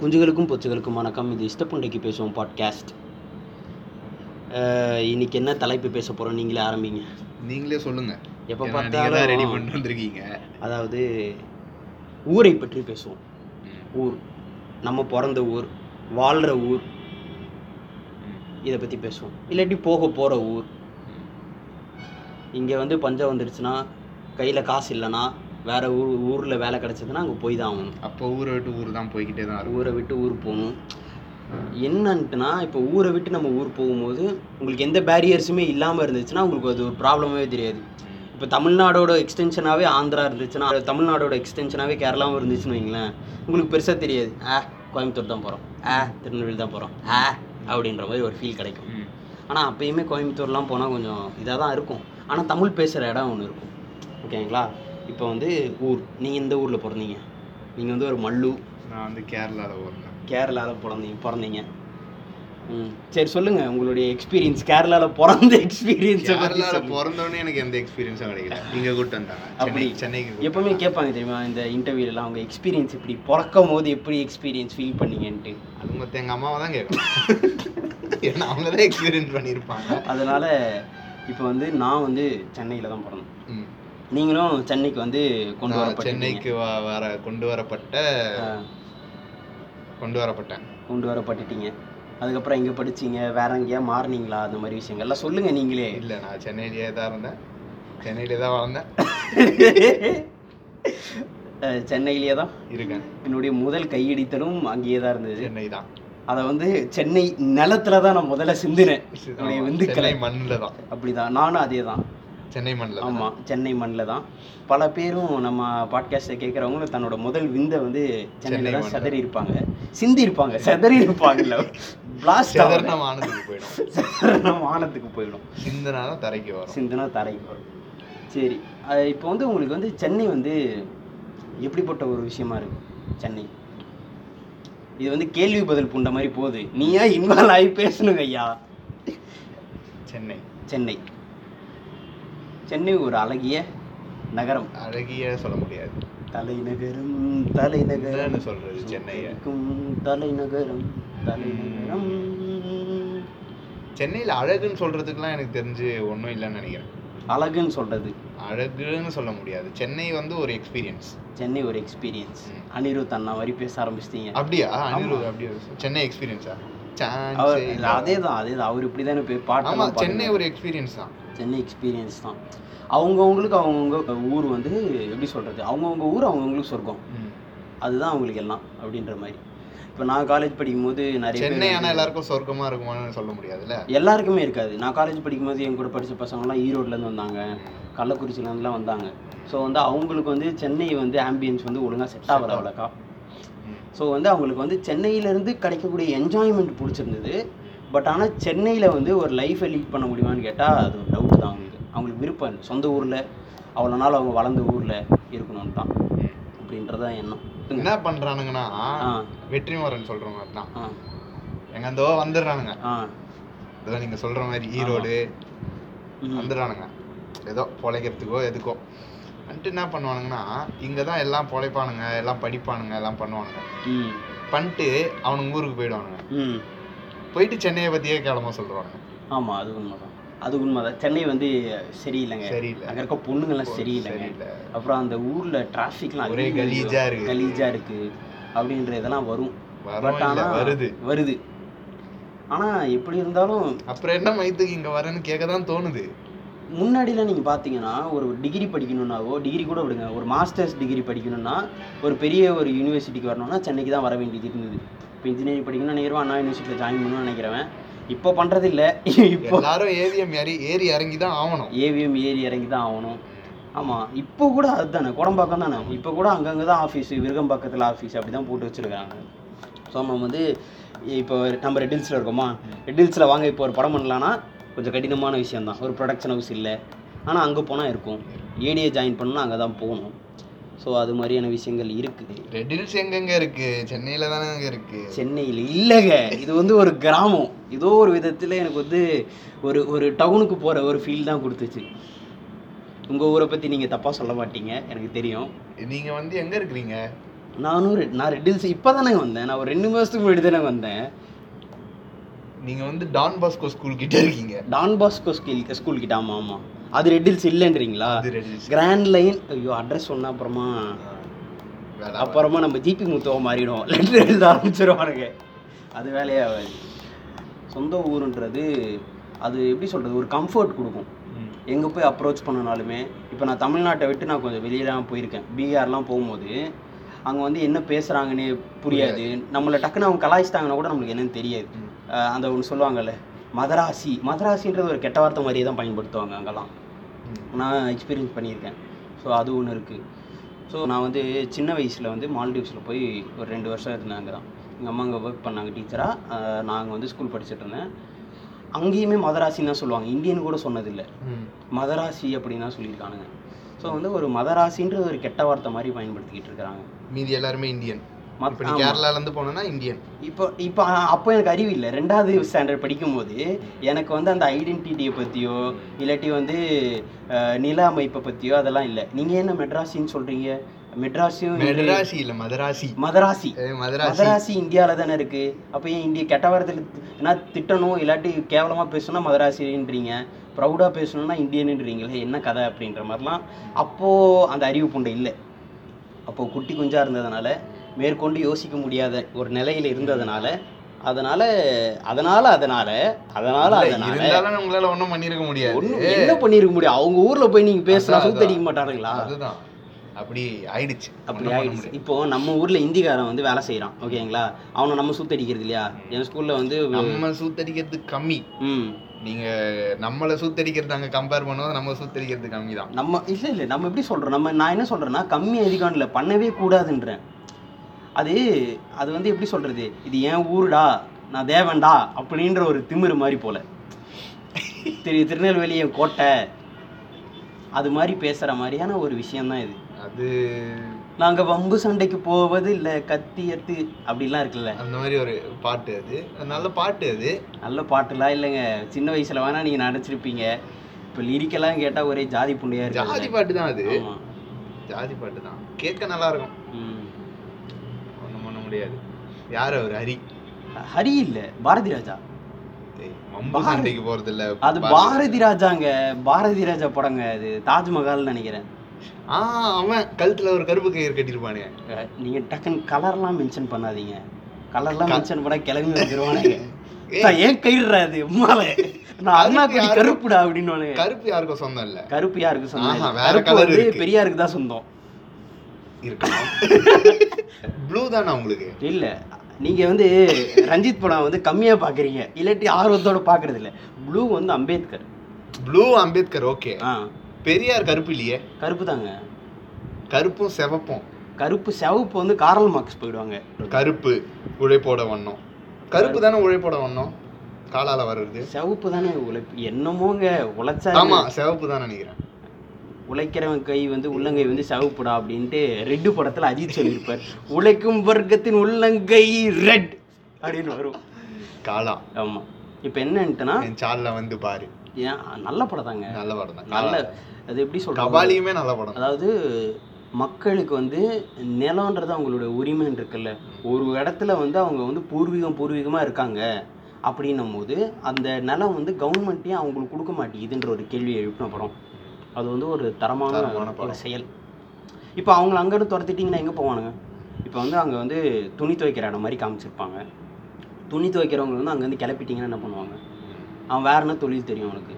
குஞ்சுகளுக்கும் பொச்சுகளுக்கும் வணக்கம். இது இஷ்டப்புண்டைக்கு பேசுவோம் பாட்காஸ்ட் இன்னைக்கு என்ன தலைப்பு பேச போகிறோம் நீங்களே ஆரம்பிங்க. நீங்களே சொல்லுங்க. எப்போ தான் ரெடி பார்த்தாலும் பண்ணிட்டு வந்திருக்கீங்க. அதாவது ஊரை பற்றி பேசுவோம். ஊர். நம்ம பிறந்த ஊர் வாழ்கிற ஊர். இதை பற்றி பேசுவோம். இல்லாட்டி போக போகிற ஊர். இங்கே வந்து பஞ்சம் வந்துடுச்சுன்னா கையில் காசு இல்லைன்னா வேற ஊர் ஊரில் வேலை கிடச்சதுன்னா அங்கே போய் தான் ஆகணும். அப்போ ஊரை விட்டு ஊர் தான் போய்கிட்டே தான் ஊரை விட்டு ஊர் போகணும். என்னன்ட்டுனா இப்போ ஊரை விட்டு நம்ம ஊர் போகும்போது உங்களுக்கு எந்த பேரியர்ஸுமே இல்லாமல் இருந்துச்சுன்னா உங்களுக்கு அது ஒரு ப்ராப்ளமே தெரியாது. இப்போ தமிழ்நாடோட எக்ஸ்டென்ஷனாகவே ஆந்திரா இருந்துச்சுன்னா தமிழ்நாடோட எக்ஸ்டென்ஷனாகவே கேரளாவும் இருந்துச்சுன்னு வைங்களேன் உங்களுக்கு பெருசாக தெரியாது. ஆ கோயம்புத்தூர் தான் போகிறோம் ஆ திருநெல்வேலி தான் போகிறோம் ஆ அப்படின்ற மாதிரி ஒரு ஃபீல் கிடைக்கும். ஆனால் அப்பயுமே கோயம்புத்தூர்லாம் போனால் கொஞ்சம் இதாக தான் இருக்கும். ஆனால் தமிழ் பேசுகிற இடம் ஒன்று இருக்கும். ஓகேங்களா? இப்போ வந்து ஊர். நீங்கள் இந்த ஊரில் பிறந்தீங்க? நீங்கள் வந்து ஒரு மல்லு. நான் வந்து கேரளாவில் ஓடுனேன் கேரளாவில் பிறந்தீங்க பிறந்தீங்க. ம் சரி சொல்லுங்கள் உங்களுடைய எக்ஸ்பீரியன்ஸ் கேரளாவில் பிறந்த எக்ஸ்பீரியன்ஸை கேரளாவில் பிறந்தோடனே எனக்கு எந்த எக்ஸ்பீரியன்ஸும் கிடைக்கல. இங்கே கூட்டு வந்தாங்க. அப்படி. சென்னை சென்னைக்கு எப்பவுமே கேட்பாங்க தெரியுமா இந்த இன்டர்வியூலாம் அவங்க எக்ஸ்பீரியன்ஸ் இப்படி பிறக்கும் போது எப்படி எக்ஸ்பீரியன்ஸ் ஃபீல் பண்ணீங்கன்ட்டு? அது மொத்தம் எங்கள் அம்மாவை தான் கேட்கணும். ஏன்னா அவங்க தான் எக்ஸ்பீரியன்ஸ் பண்ணியிருப்பாங்க. அதனால் இப்போ வந்து நான் வந்து சென்னையில் தான் பிறந்தேன். நீங்களும் சென்னைக்கு வந்து கொண்டு வரப்பட்டீங்க. சென்னைக்கு வர கொண்டு வரப்பட்ட கொண்டு வரப்பட்டேன். கொண்டு வரப்பட்டுட்டீங்க. அதுக்கப்புறம் எங்கே படிச்சீங்க? வேற எங்கேயா மாறுனீங்களா? அந்த மாதிரி விஷயங்கள்லாம் சொல்லுங்கள் நீங்களே. இல்லை நான் சென்னையிலேயே தான் இருந்தேன். சென்னையிலே தான் வளர்ந்தேன் சென்னையிலேயே தான்? இருக்கேன். என்னுடைய முதல் கையடித்தலும் அங்கேயே தான் இருந்தது. சென்னை தான். அதை வந்து சென்னை நிலத்துல தான் நான் முதல்ல சிந்தினேன். சென்னை மண்ணில் தான். அப்படிதான். நானும் அதே தான் சென்னை மண்ணில் ஆமாம் சென்னை மண்ணில் தான். பல பேரும் நம்ம பாட்காஸ்ட்டை கேட்குறவங்களும் தன்னோட முதல் விந்தை வந்து சென்னையில் சென்னை தான். செதறி இருப்பாங்க சிந்தி இருப்பாங்க செதறி இருப்பாங்கல்ல பிளாஸ்ட் செதறின வானத்துக்கு போயிடும். செதறின வானத்துக்கு போயிடும். சிந்தனா தான் தரைக்கு வரும். சிந்தனா தரைக்கு வரும். சரி இப்போ வந்து உங்களுக்கு வந்து சென்னை வந்து எப்படிப்பட்ட ஒரு விஷயமா இருக்கு? சென்னை. இது வந்து கேள்வி பதில் புண்ட மாதிரி போகுது. நீயா இன்வால்வ் ஆகி பேசணுங்க ஐயா. சென்னை. சென்னை. சென்னை ஒரு அழகிய நகரம். அழகிய சொல்ல முடியாது. தலைநகரம் தலைநகரம். சொல்றது சென்னைய? இருக்கும் தலைநகரம் தலைநகரம். சென்னையில் அழகுன்னு சொல்றதுக்குலாம் எனக்கு தெரிஞ்சு ஒன்றும் இல்லைன்னு நினைக்கிறேன். அழகுன்னு சொல்றது. அழகுன்னு சொல்ல முடியாது. சென்னை வந்து ஒரு எக்ஸ்பீரியன்ஸ் சென்னை ஒரு எக்ஸ்பீரியன்ஸ். அனிருத் அண்ணா மாதிரி பேச ஆரம்பிச்சிட்டீங்க. அப்படியா? அனிருத் அப்படியே? சென்னை எக்ஸ்பீரியன்ஸா அவர் அதே தான் அதே தான் அவர் இப்படி தானே போய் பாட்டு சென்னை ஒரு எக்ஸ்பீரியன்ஸ் தான். சென்னை எக்ஸ்பீரியன்ஸ் தான். அவங்கவுங்களுக்கு அவங்கவுங்க ஊர் வந்து எப்படி சொல்கிறது அவங்கவுங்க ஊர் அவங்கவுங்களுக்கு சொர்க்கம். அதுதான் அவங்களுக்கு எல்லாம் அப்படின்ற மாதிரி. இப்போ நான் காலேஜ் படிக்கும்போது நிறைய சென்னை பேர் ஆனா வந்து- எல்லாருக்கும் சொர்க்கமா இருக்குமான்னு சொல்ல முடியாதுல்ல? எல்லாருக்குமே இருக்காது. நான் காலேஜ் படிக்கும்போது என் கூட படித்த பசங்களாம் ஈரோட்லேருந்து வந்தாங்க. கள்ளக்குறிச்சிலேருந்துலாம் வந்தாங்க. ஸோ வந்து அவங்களுக்கு வந்து சென்னை வந்து ஆம்பியன்ஸ் வந்து ஒழுங்காக செட் ஆகல அவ்வளோக்கா. ஸோ வந்து அவங்களுக்கு வந்து சென்னையிலேருந்து கிடைக்கக்கூடிய என்ஜாய்மெண்ட் பிடிச்சிருந்தது. பட் ஆனால் சென்னையில் வந்து ஒரு லைஃப்பை லீட் பண்ண முடியுமான்னு கேட்டால் அது ஒரு டவுட் தான் அவங்களுக்கு. அவங்களுக்கு விருப்பம் இல்லை. சொந்த ஊரில் அவ்வளோ நாள் அவங்க வளர்ந்த ஊரில் இருக்கணும்னு தான். அப்படின்றதான் எண்ணம். என்ன பண்றானுங்கன்னா ஆ. வெற்றிமாறன் சொல்ற மாதிரி தான் ஆ. எங்க அந்தோ வந்துடுறானுங்க. ஆ. இதோ நீங்க சொல்ற மாதிரி ஈரோடு. வந்துடுறானுங்க. ஏதோ பொழைக்கிறதுக்கோ எதுக்கோ. வந்துட்டு என்ன பண்ணுவானுங்கன்னா இங்க தான் எல்லாம் பொழைப்பானுங்க எல்லாம் படிப்பானுங்க எல்லாம் பண்ணுவானுங்க. பண்ணிட்டு அவனுங்க ஊருக்கு போயிடுவானுங்க. போயிட்டு சென்னையை பத்தியே கிளம்ப சொல்றானுங்க. ஆமாம் அது உண்மைதான். அது உண்மைதான். சென்னை வந்து சரியில்லைங்க. சரியில்லை. அங்கே இருக்க பொண்ணுங்கள்லாம் சரியில்லைங்க. சரியில்லை. அப்புறம் அந்த ஊரில் டிராஃபிக்லாம் ஒரே கலீஜா இருக்கு. கலீஜா இருக்கு. அப்படின்ற இதெல்லாம் வரும். பட் ஆனால் வருது. வருது. ஆனால் எப்படி இருந்தாலும் அப்புறம் என்ன மைத்துக்கு இங்க வரேன்னு கேட்க தான் தோணுது. முன்னாடிலாம் நீங்கள் பார்த்தீங்கன்னா ஒரு டிகிரி படிக்கணும்னாவோ டிகிரி கூட விடுங்க. ஒரு மாஸ்டர்ஸ் டிகிரி படிக்கணும்னா ஒரு பெரிய ஒரு யூனிவர்சிட்டிக்கு வரணும்னா சென்னைக்கு தான் வர வேண்டியது இருந்தது. இப்போ இன்ஜினியரிங் படிக்கணும்னு நினைக்கிறவன் அண்ணா யூனிவர்சிட்டியில் ஜாயின் பண்ணணும்னு நினைக்கிறவன் இப்போ பண்ணுறது இல்லை இப்போ எல்லாரும் ஏவிஎம் ஏறி ஏறி இறங்கி தான் ஆகணும் ஏவிஎம் ஏறி இறங்கி தான் ஆகணும். ஆமாம் இப்போ கூட அதுதானே குடம்பாக்கம் தானே. இப்போ கூட அங்கங்கே தான் ஆஃபீஸு விருகம்பாக்கத்தில் ஆஃபீஸ் அப்படி தான் போட்டு வச்சுருக்காங்க. ஸோ நம்ம வந்து இப்போ நம்ம ரெட்டில்ஸில் இருக்கோமா? ரெட்டில்ஸில் வாங்க இப்போ ஒரு படம் பண்ணலான்னா கொஞ்சம் கடினமான விஷயம்தான். ஒரு ப்ரொடக்ஷன் ஹவுஸ் இல்லை. ஆனால் அங்கே போனால் இருக்கும். ஏடியை ஜாயின் பண்ணணும்னா அங்கே தான் போகணும். ஸோ அது மாதிரியான விஷயங்கள் இருக்குது ரெட்டில்ஸ் எங்கெங்க இருக்கு? சென்னையில தானே இருக்கு? சென்னையில் இல்லைங்க. இது வந்து ஒரு கிராமம். ஏதோ ஒரு விதத்தில் எனக்கு வந்து ஒரு ஒரு டவுனுக்கு போகிற ஒரு ஃபீல் தான் கொடுத்துச்சு. உங்கள் ஊரை பற்றி நீங்கள் தப்பாக சொல்ல மாட்டீங்க. எனக்கு தெரியும். நீங்க வந்து எங்க இருக்கிறீங்க? நானும் ரெட் நான் ரெட் ஹில்ஸ் இப்போ தானே வந்தேன். நான் ஒரு ரெண்டு மாதத்துக்கு முன்னாடி தானே வந்தேன். நீங்க வந்து டான் பாஸ்கோ ஸ்கூல் கிட்ட இருக்கீங்க. டான் பாஸ்கோ ஸ்கூல் ஸ்கூல் கிட்ட ஆமாம் ஆமாம் அது ரெட் ஹில்ஸ் இல்லைன்றீங்களா? கிராண்ட் லைன் ஐயோ அட்ரஸ் சொன்ன அப்புறமா அப்புறமா நம்ம ஜிபி முத்துவ மாறிடும் லெட்டர் எழுத ஆரம்பிச்சிருவானுங்க. அது வேலையே ஆகாது. சொந்த ஊருன்றது அது எப்படி சொல்கிறது ஒரு கம்ஃபர்ட் கொடுக்கும். எங்கே போய் அப்ரோச் பண்ணனாலுமே இப்போ நான் தமிழ்நாட்டை விட்டு நான் கொஞ்சம் வெளியெலாம் போயிருக்கேன். பீகார்லாம் போகும்போது அங்கே வந்து என்ன பேசுகிறாங்கன்னே புரியாது. நம்மளை டக்குன்னு அவங்க கலாய்ச்சிட்டாங்கன்னா கூட நம்மளுக்கு என்னன்னு தெரியாது. அந்த ஒன்று சொல்லுவாங்கல்ல மதராசி. மதராசின்றது ஒரு கெட்ட வார்த்தை மாதிரியே தான் பயன்படுத்துவாங்க அங்கெல்லாம். நான் எக்ஸ்பீரியன்ஸ் பண்ணியிருக்கேன். ஸோ அது ஒன்று இருக்குது ஸோ நான் வந்து சின்ன வயசில் வந்து மால்டீவ்ஸில் போய் ஒரு ரெண்டு வருஷம் இருந்தேன் அங்கே தான் எங்கள் அம்மா அங்கே ஒர்க் பண்ணாங்க டீச்சராக நாங்கள் வந்து ஸ்கூல் படிச்சுட்டு இருந்தேன். அங்கேயுமே மதராசின்னு தான் சொல்லுவாங்க. இந்தியன் கூட சொன்னதில்லை. மதராசி அப்படின்னு தான் சொல்லியிருக்கானுங்க. ஸோ வந்து ஒரு மதராசின்றது ஒரு கெட்ட வார்த்தை மாதிரி பயன்படுத்திக்கிட்டு இருக்கிறாங்க. மீதி எல்லாருமே இந்தியன். இப்போ நீ ஆமா. கேரளால இருந்து போனோம்னா இந்தியன். இப்போ இப்போ அப்போ எனக்கு அறிவு இல்லை. ரெண்டாவது ஸ்டாண்டர்ட் படிக்கும்போது எனக்கு வந்து அந்த ஐடென்டிட்டியை பற்றியோ இல்லாட்டி வந்து நில அமைப்பை பற்றியோ அதெல்லாம் இல்லை. நீங்கள் என்ன மெட்ராசின்னு சொல்கிறீங்க மெட்ராஸையும் மெட்ராசி இல்ல மதராசி மதராசி மதராசி இந்தியாவில் தானே இருக்குது அப்போ ஏன் இந்திய கெட்ட வாரத்தில் என்ன திட்டணும்? இல்லாட்டி கேவலமாக பேசணும்னா மதராசின்றீங்க ப்ரௌடாக பேசணும்னா இந்தியன்ன்றீங்களே என்ன கதை அப்படின்ற மாதிரிலாம் அப்போது அந்த அறிவு புண்டை இல்லை. அப்போது குட்டி குஞ்சாக இருந்ததுனால மேற்கொண்டு யோசிக்க முடியாத ஒரு நிலையில் இருந்ததுனால அதனால அதனால அதனால அதனால அதனால உங்களால ஒண்ணும் பண்ணிருக்க முடியாது. ஒண்ணும் என்ன பண்ணிருக்க முடியும்? அவங்க ஊர்ல போய் நீங்க பேசினா மாட்டானுங்களா அதுதான். அப்படி ஆயிடுச்சு. அப்படி ஆயிடுச்சு. இப்போ நம்ம ஊர்ல இந்திக்காரன் வந்து வேலை செய்யறான் ஓகேங்களா? அவனை நம்ம சுத்தடிக்கிறது இல்லையா? என் ஸ்கூல்ல வந்து நம்ம சூத்தடிக்கிறது கம்மி. ம். நீங்க நம்மள சூத்தடிக்கிறது அங்க கம்பேர் பண்ணும்போது நம்ம சூத்தடிக்கிறது கம்மி தான் நம்ம இல்ல இல்ல நம்ம எப்படி சொல்றோம்? நம்ம நான் என்ன சொல்றேன்னா கம்மி அதிகம் இல்லை பண்ணவே கூடாதுன்றேன். அது அது வந்து எப்படி சொல்றது? இது என் ஊருடா நான் தேவன்டா அப்படின்ற ஒரு திமிரு மாதிரி போல. திரு திருநெல்வேலி என் கோட்டை அது மாதிரி பேசுற மாதிரியான ஒரு விஷயம்தான் இது. அது நாங்க வம்பு சண்டைக்கு போவது இல்ல கத்தி எத்து அப்படிலாம் இருக்குல்ல. அந்த மாதிரி ஒரு பாட்டு அது. நல்ல பாட்டு அது. நல்ல பாட்டுலாம் இல்லைங்க. சின்ன வயசுல வேணா நீங்க நடிச்சிருப்பீங்க. இப்போ லிரிக்கெல்லாம் கேட்டா ஒரே ஜாதி புண்டையா ஜாதி இருக்கு பாட்டு தான் அது ஜாதி பாட்டு தான் கேட்க நல்லா இருக்கும். முடியாது யார் அவர்? ஹரி. ஹரி இல்ல பாரதி ராஜா. சண்டைக்கு போறது இல்ல அது பாரதி ராஜாங்க. பாரதி ராஜா படங்க அது தாஜ்மஹால்னு நினைக்கிறேன். ஆ அவன் கழுத்துல ஒரு கருப்பு கயிறு கட்டிருப்பானே நீங்க டக்குன்னு கலர்லாம் மென்ஷன் பண்ணாதீங்க. கலர்லாம் மென்ஷன் பண்ணா கிளம்பி வந்துருவானுங்க. ஏன் கயிறுறா அது? யாரு- கருப்புடா அப்படின்னு கருப்பு யாருக்கும் சொந்தம் இல்ல? கருப்பு யாருக்கு சொந்தம் கருப்பு வந்து. பெரியாருக்கு தான் சொந்தம். இருக்கலாம் ப்ளூ தானே உங்களுக்கு? இல்ல. நீங்க வந்து ரஞ்சித் படம் வந்து கம்மியா பாக்குறீங்க. இல்லாட்டி ஆர்வத்தோட பாக்குறது இல்ல ப்ளூ வந்து அம்பேத்கர். ப்ளூ அம்பேத்கர் ஓகே ஆ. பெரியார் கருப்பு இல்லையே? கருப்பு தாங்க. கருப்பும் சிவப்பும். கருப்பு சிவப்பு வந்து காரல் மார்க்ஸ் போயிடுவாங்க. கருப்பு உழைப்போட வண்ணம். கருப்பு தானே உழைப்போட வண்ணம்? காலால வர்றது. சிவப்பு தானே உழைப்பு என்னமோங்க உழைச்சா ஆமா சிவப்பு தான் நினைக்கிறேன். உழைக்கிறவன் கை வந்து உள்ளங்கை வந்து சிவப்புடா அப்படின்ட்டு ரெட்டு படத்துல அஜித் சொல்லியிருப்பார். உழைக்கும் வர்க்கத்தின் உள்ளங்கை ரெட் அப்படின்னு வரும். காலா. ஆமா. இப்போ என்னன்ட்டுனா என் சால்ல வந்து பாரு. ஏன் நல்ல படம் தாங்க நல்ல படம் தான். நல்ல. அது எப்படி சொல்றது? கபாலியுமே நல்ல படம். அதாவது மக்களுக்கு வந்து நிலம்ன்றது அவங்களோட உரிமைன்னு இருக்குல்ல. ஒரு இடத்துல வந்து அவங்க வந்து பூர்வீகம் பூர்வீகமாக இருக்காங்க அப்படின்னும் போது அந்த நிலம் வந்து கவர்மெண்ட்டே அவங்களுக்கு கொடுக்க மாட்டேங்குதுன்ற ஒரு கேள்வி எழுப்பின படம் அது வந்து ஒரு தரமான ஒரு. செயல். இப்போ அவங்கள அங்கேருந்து துரத்திட்டிங்கன்னா எங்கே போவானுங்க? இப்போ வந்து அங்கே வந்து துணி துவைக்கிற இடம் மாதிரி காமிச்சிருப்பாங்க. துணி துவைக்கிறவங்க வந்து அங்கேருந்து கிளப்பிட்டிங்கன்னா என்ன பண்ணுவாங்க? அவன் வேற என்ன தொழில் தெரியும் அவனுக்கு?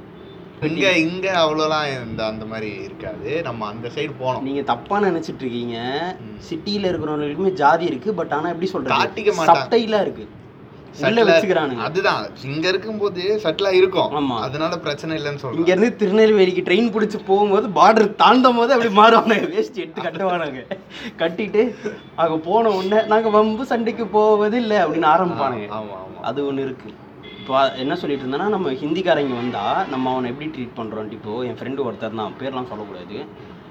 இங்க இங்க அவ்வளோலாம் இந்த அந்த மாதிரி இருக்காது. நம்ம அந்த சைடு போனோம் நீங்க தப்பா நினைச்சிட்டு இருக்கீங்க. ம். சிட்டில இருக்கிறவங்களுக்குமே ஜாதி இருக்கு பட் ஆனா எப்படி காட்டிக்க சொல்றது மாட்டாங்க. சப்டைலா அதுதான். இங்க இருக்கும்போது சட்டிலா இருக்கும். ஆமா. அதனால பிரச்சனை இல்லைன்னு இங்க சொல்றேன். இருந்து திருநெல்வேலிக்கு ட்ரெயின் பிடிச்சி போகும்போது பார்டர் தாண்டும் போது அப்படி மாறுவானுங்க. வேஸ்ட் எடுத்து கட்டுவானுங்க. கட்டிட்டு அங்க போன உடனே நாங்க வம்பு சண்டைக்கு போவது இல்லை அப்படின்னு ஆரம்பிப்பானுங்க. ஆமா ஆமா அது ஒன்று இருக்கு. இப்போ என்ன சொல்லிட்டு இருந்தேன்னா நம்ம ஹிந்திக்காரங்க வந்தா நம்ம அவனை எப்படி ட்ரீட் பண்றோம் இப்போ என் ஃப்ரெண்டு ஒருத்தர் தான் பேர்லாம் சொல்லக்கூடாது.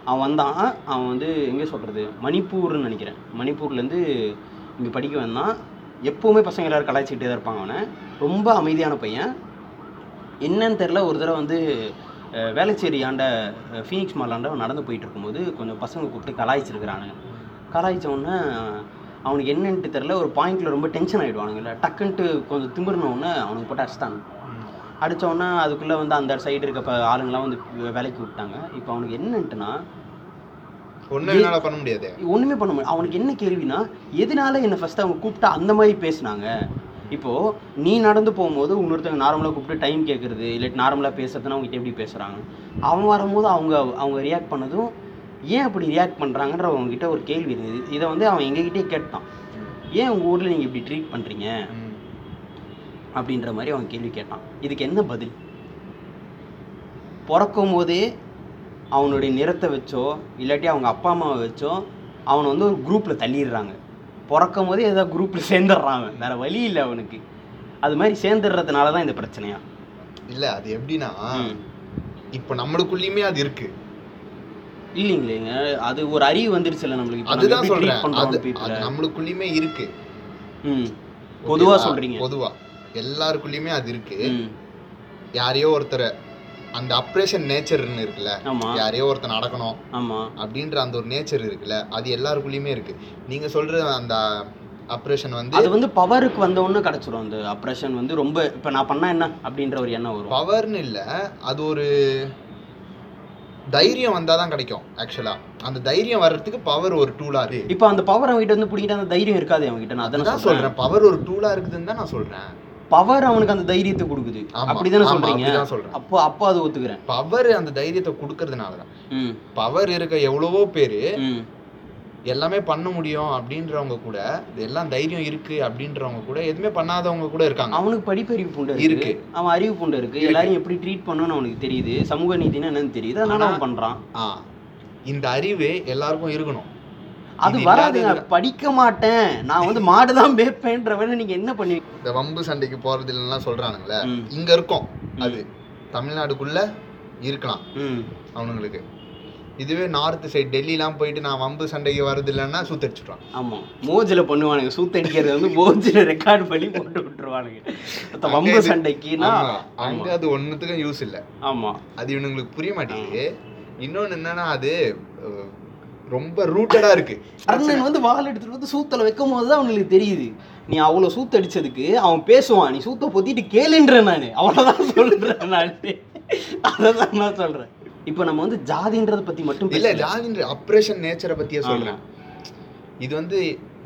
அவன் வந்தான் அவன் வந்து எங்கே சொல்றது? மணிப்பூர்னு நினைக்கிறேன். மணிப்பூர்லேருந்து இங்கே படிக்க வந்தான். எப்போவுமே பசங்க எல்லாரும் கலாய்ச்சிக்கிட்டே தான் இருப்பாங்க அவனை. ரொம்ப அமைதியான பையன். என்னன்னு தெரில ஒரு தடவை வந்து அஹ், வேளச்சேரி ஆண்ட ஃபீனிக்ஸ் மாலாண்ட அவன் நடந்து போயிட்டு இருக்கும்போது கொஞ்சம் பசங்க கூப்பிட்டு கலாய்ச்சிருக்கிறானுங்க கலாய்ச்ச உடனே அவனுக்கு என்னன்ட்டு தெரில ஒரு பாயிண்ட்ல ரொம்ப டென்ஷன் ஆகிடுவானுங்கல்ல டக்குன்ட்டு கொஞ்சம் திமிர்ன உடனே அவனுக்கு போட்டு அடிச்சிட்டாங்க. அடிச்ச உடனே அதுக்குள்ளே வந்து அந்த சைடு இருக்க ஆளுங்கெல்லாம் வந்து விலைக்கு விட்டாங்க. இப்போ அவனுக்கு என்னன்ட்டுனா என்னால பண்ண முடியாது. ஒன்றுமே பண்ண முடியும் அவனுக்கு என்ன கேள்வினா எதனால என்னை ஃபர்ஸ்ட் அவங்க கூப்பிட்டா அந்த மாதிரி பேசுனாங்க? இப்போ நீ நடந்து போகும்போது இன்னொருத்தவங்க நார்மலாக கூப்பிட்டு டைம் கேட்குறது இல்லாட்டி நார்மலாக பேசுறதுன்னா அவங்ககிட்ட எப்படி பேசுகிறாங்க அவன் வரும்போது அவங்க அவங்க ரியாக்ட் பண்ணதும் ஏன் அப்படி ரியாக்ட் பண்ணுறாங்கன்ற அவங்ககிட்ட ஒரு கேள்வி இருந்தது. இதை வந்து அவன் எங்ககிட்டயே கேட்டான். ஏன் உங்கள் ஊரில் நீங்கள் இப்படி ட்ரீட் பண்ணுறீங்க. அப்படின்ற மாதிரி அவன் கேள்வி கேட்டான். இதுக்கு என்ன பதில்? பிறக்கும் போதே அவனுடைய நிறத்தை வச்சோ இல்லாட்டி அவங்க அப்பா அம்மாவை வச்சோ அவனை வந்து ஒரு குரூப்பில் தள்ளிடுறாங்க. பிறக்கும் போதே ஏதோ குரூப்பில் சேர்ந்துடுறான் அவன் வேற வழி இல்லை அவனுக்கு. அது மாதிரி சேர்ந்துடுறதுனால தான் இந்த பிரச்சனையா? இல்ல அது எப்படின்னா. இப்போ நம்மளுக்குள்ளயுமே அது இருக்கு. இல்லைங்களேங்க அது ஒரு அறிவு வந்துருச்சுல்ல நம்மளுக்கு. அதுதான் சொல்றேன். அது. நம்மளுக்குள்ளயுமே இருக்கு. ம். பொதுவா? சொல்றீங்க. பொதுவா. எல்லாருக்குள்ளயுமே அது இருக்கு. யாரையோ ஒருத்தரை அந்த அப்ரேஷன் நேச்சர்னு இருக்குல்ல யாரையோ ஒருத்தர் நடக்கணும் ஆமா. அப்படின்ற அந்த ஒரு நேச்சர் இருக்குல்ல அது எல்லாருக்குள்ளயுமே இருக்கு. நீங்க சொல்ற அந்த அப்ரேஷன் வந்து அது வந்து பவருக்கு வந்த உடனே கிடைச்சிரும் அந்த அப்ரஷன் வந்து ரொம்ப இப்போ நான் பண்ணா என்ன அப்படின்ற ஒரு எண்ணம் வரும். பவர்னு இல்ல அது ஒரு தைரியம் வந்தாதான் கிடைக்கும் ஆக்சுவலா அந்த தைரியம் வர்றதுக்கு பவர் ஒரு டூலா இருக்கு. இப்போ அந்த பவர் அவன்கிட்ட வந்து பிடிக்கிட்டு அந்த தைரியம் இருக்காது அவன்கிட்ட நான் அதான் சொல்றேன். பவர் ஒரு டூலா இருக்குதுன்னு தான் நான் சொல்றேன். பவர் அவனுக்கு அந்த தைரியத்தை கொடுக்குது. அப்படிதானே சொல்றீங்க? சொல்றேன். அப்போ அப்போ அது ஒத்துக்கிறேன். பவர் அந்த தைரியத்தை கொடுக்கறதுனால தான் பவர் இருக்க எவ்வளவோ பேரு எல்லாமே பண்ண முடியும் அப்படின்றவங்க கூட எல்லாம் தைரியம் இருக்கு அப்படின்றவங்க கூட எதுவுமே பண்ணாதவங்க கூட இருக்காங்க. அவனுக்கு படிப்பறிவு புண்டு இருக்கு. அவன் அறிவு புண்டு இருக்கு. எல்லாரையும் எப்படி ட்ரீட் பண்ணணும்னு அவனுக்கு தெரியுது. சமூக நீதினா என்னன்னு தெரியுது. அதனால அவன் பண்றான். இந்த அறிவு எல்லாருக்கும் இருக்கணும். அது வராதுங்க. இல்லாதது- படிக்க மாட்டேன். நான் வந்து மாடு தான் மேய்ப்பேன்றவன நீங்க என்ன பண்ணுவீங்க இந்த வம்பு சண்டைக்கு போறது இல்லைன்னா சொல்றானுங்களே. இங்க இருக்கும். அது தமிழ்நாடுக்குள்ள இருக்கலாம் அவனுங்களுக்கு. இதுவே நார்த் சைடு டெல்லிலாம் போயிட்டு நான் வம்பு சண்டைக்கு வர்றது இல்லைன்னா சுத்தடிச்சுட்டான் ஆமா. மோஜில் பண்ணுவானுங்க. சூத்தடிக்கிறது வந்து மோஜில் ரெக்கார்ட் பண்ணி போட்டு விட்டுருவானுங்க. வம்பு சண்டைக்குன்னா அங்க அது ஒண்ணுத்துக்கும் யூஸ் இல்ல. ஆமா. அது இவனுங்களுக்கு புரிய மாட்டேங்குது. இன்னொன்னு என்னன்னா அது ரொம்ப ரூட்டடா இருக்கு. அருணன் வந்து வால் எடுத்துட்டு வந்து சூத்தல வைக்கும் போது தான் அவனுக்கு தெரியுது. நீ அவ்வளோ சூத்து அடிச்சதுக்கு அவன் பேசுவான். நீ சூத்த பொத்திட்டு கேளுன்றேன் நான். அவ்வளோதான் சொல்றேன் நான். அதை தான் நான் சொல்றேன். இப்போ நம்ம வந்து ஜாதின்றதை பத்தி மட்டும் இல்ல. ஜாதின்ற அப்ரேஷன் நேச்சரை பத்தியே ஆமா. சொல்றேன். இது வந்து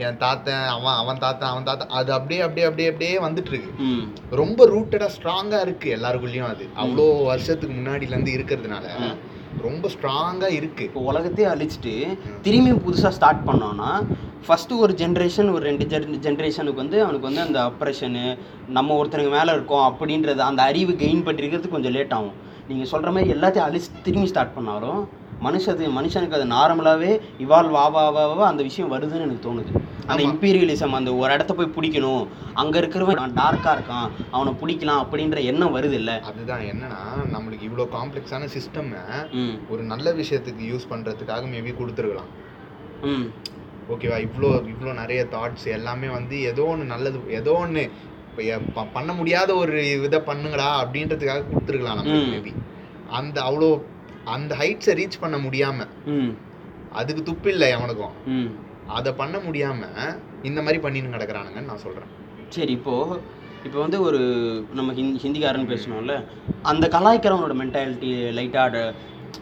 என் தாத்தன் அவன் அவன் தாத்தன் அவன் தாத்தன் அது அப்படியே அப்படியே அப்படியே அப்படியே வந்துட்டு இருக்கு ரொம்ப ரூட்டடா ஸ்ட்ராங்கா இருக்கு எல்லாருக்குள்ளயும் அது. அவ்வளோ வருஷத்துக்கு முன்னாடில இருந்து இருக்கிறதுனால. ரொம்ப ஸ்ட்ராங்காக இருக்குது இப்போ உலகத்தையே அழிச்சிட்டு திரும்பி புதுசாக ஸ்டார்ட் பண்ணோன்னா ஃபஸ்ட்டு ஒரு ஜென்ரேஷன் ஒரு ரெண்டு ஜென் ஜென்ரேஷனுக்கு வந்து அவனுக்கு வந்து அந்த அப்ரேஷனு நம்ம ஒருத்தனுக்கு மேலே இருக்கோம் அப்படின்றது அந்த அறிவு கெயின் பண்ணிருக்கிறது கொஞ்சம் லேட் ஆகும். நீங்கள் சொல்கிற மாதிரி எல்லாத்தையும் அழிச்சு திரும்பி ஸ்டார்ட் பண்ணாலும் மனுஷது மனுஷனுக்கு அது நார்மலாகவே இவால்வ் ஆவ ஆவ அந்த விஷயம் வருதுன்னு எனக்கு தோணுது. அந்த. இம்பீரியலிசம் அந்த ஒரு இடத்த போய் பிடிக்கணும். அங்கே இருக்கிறவன் டார்க்காக இருக்கான். அவனை பிடிக்கலாம் அப்படின்ற எண்ணம் வருது இல்லை அதுதான் என்னன்னா நம்மளுக்கு இவ்வளோ காம்ப்ளெக்ஸான சிஸ்டம் ஒரு நல்ல விஷயத்துக்கு யூஸ் பண்றதுக்காக மேபி கொடுத்துருக்கலாம். ம். ஓகேவா இவ்வளோ இவ்வளோ நிறைய தாட்ஸ் எல்லாமே வந்து ஏதோ ஒன்று நல்லது ஏதோ ஒன்று பண்ண முடியாத ஒரு இதை பண்ணுங்கடா அப்படின்றதுக்காக கொடுத்துருக்கலாம் நம்ம. மேபி அந்த அவ்வளோ அந்த ஹைட்ஸை ரீச் பண்ண முடியாம ம். அதுக்கு துப்பு இல்லை அவனுக்கும். ம். அதை பண்ண முடியாம இந்த மாதிரி பண்ணின்னு கிடக்குறானுங்கன்னு நான் சொல்றேன். சரி இப்போ இப்போ வந்து ஒரு நம்ம ஹிந்தி ஹிந்திக்காரன் பேசணும்ல அந்த கலாய்க்கிறவனோட மென்டாலிட்டி லைட்டாக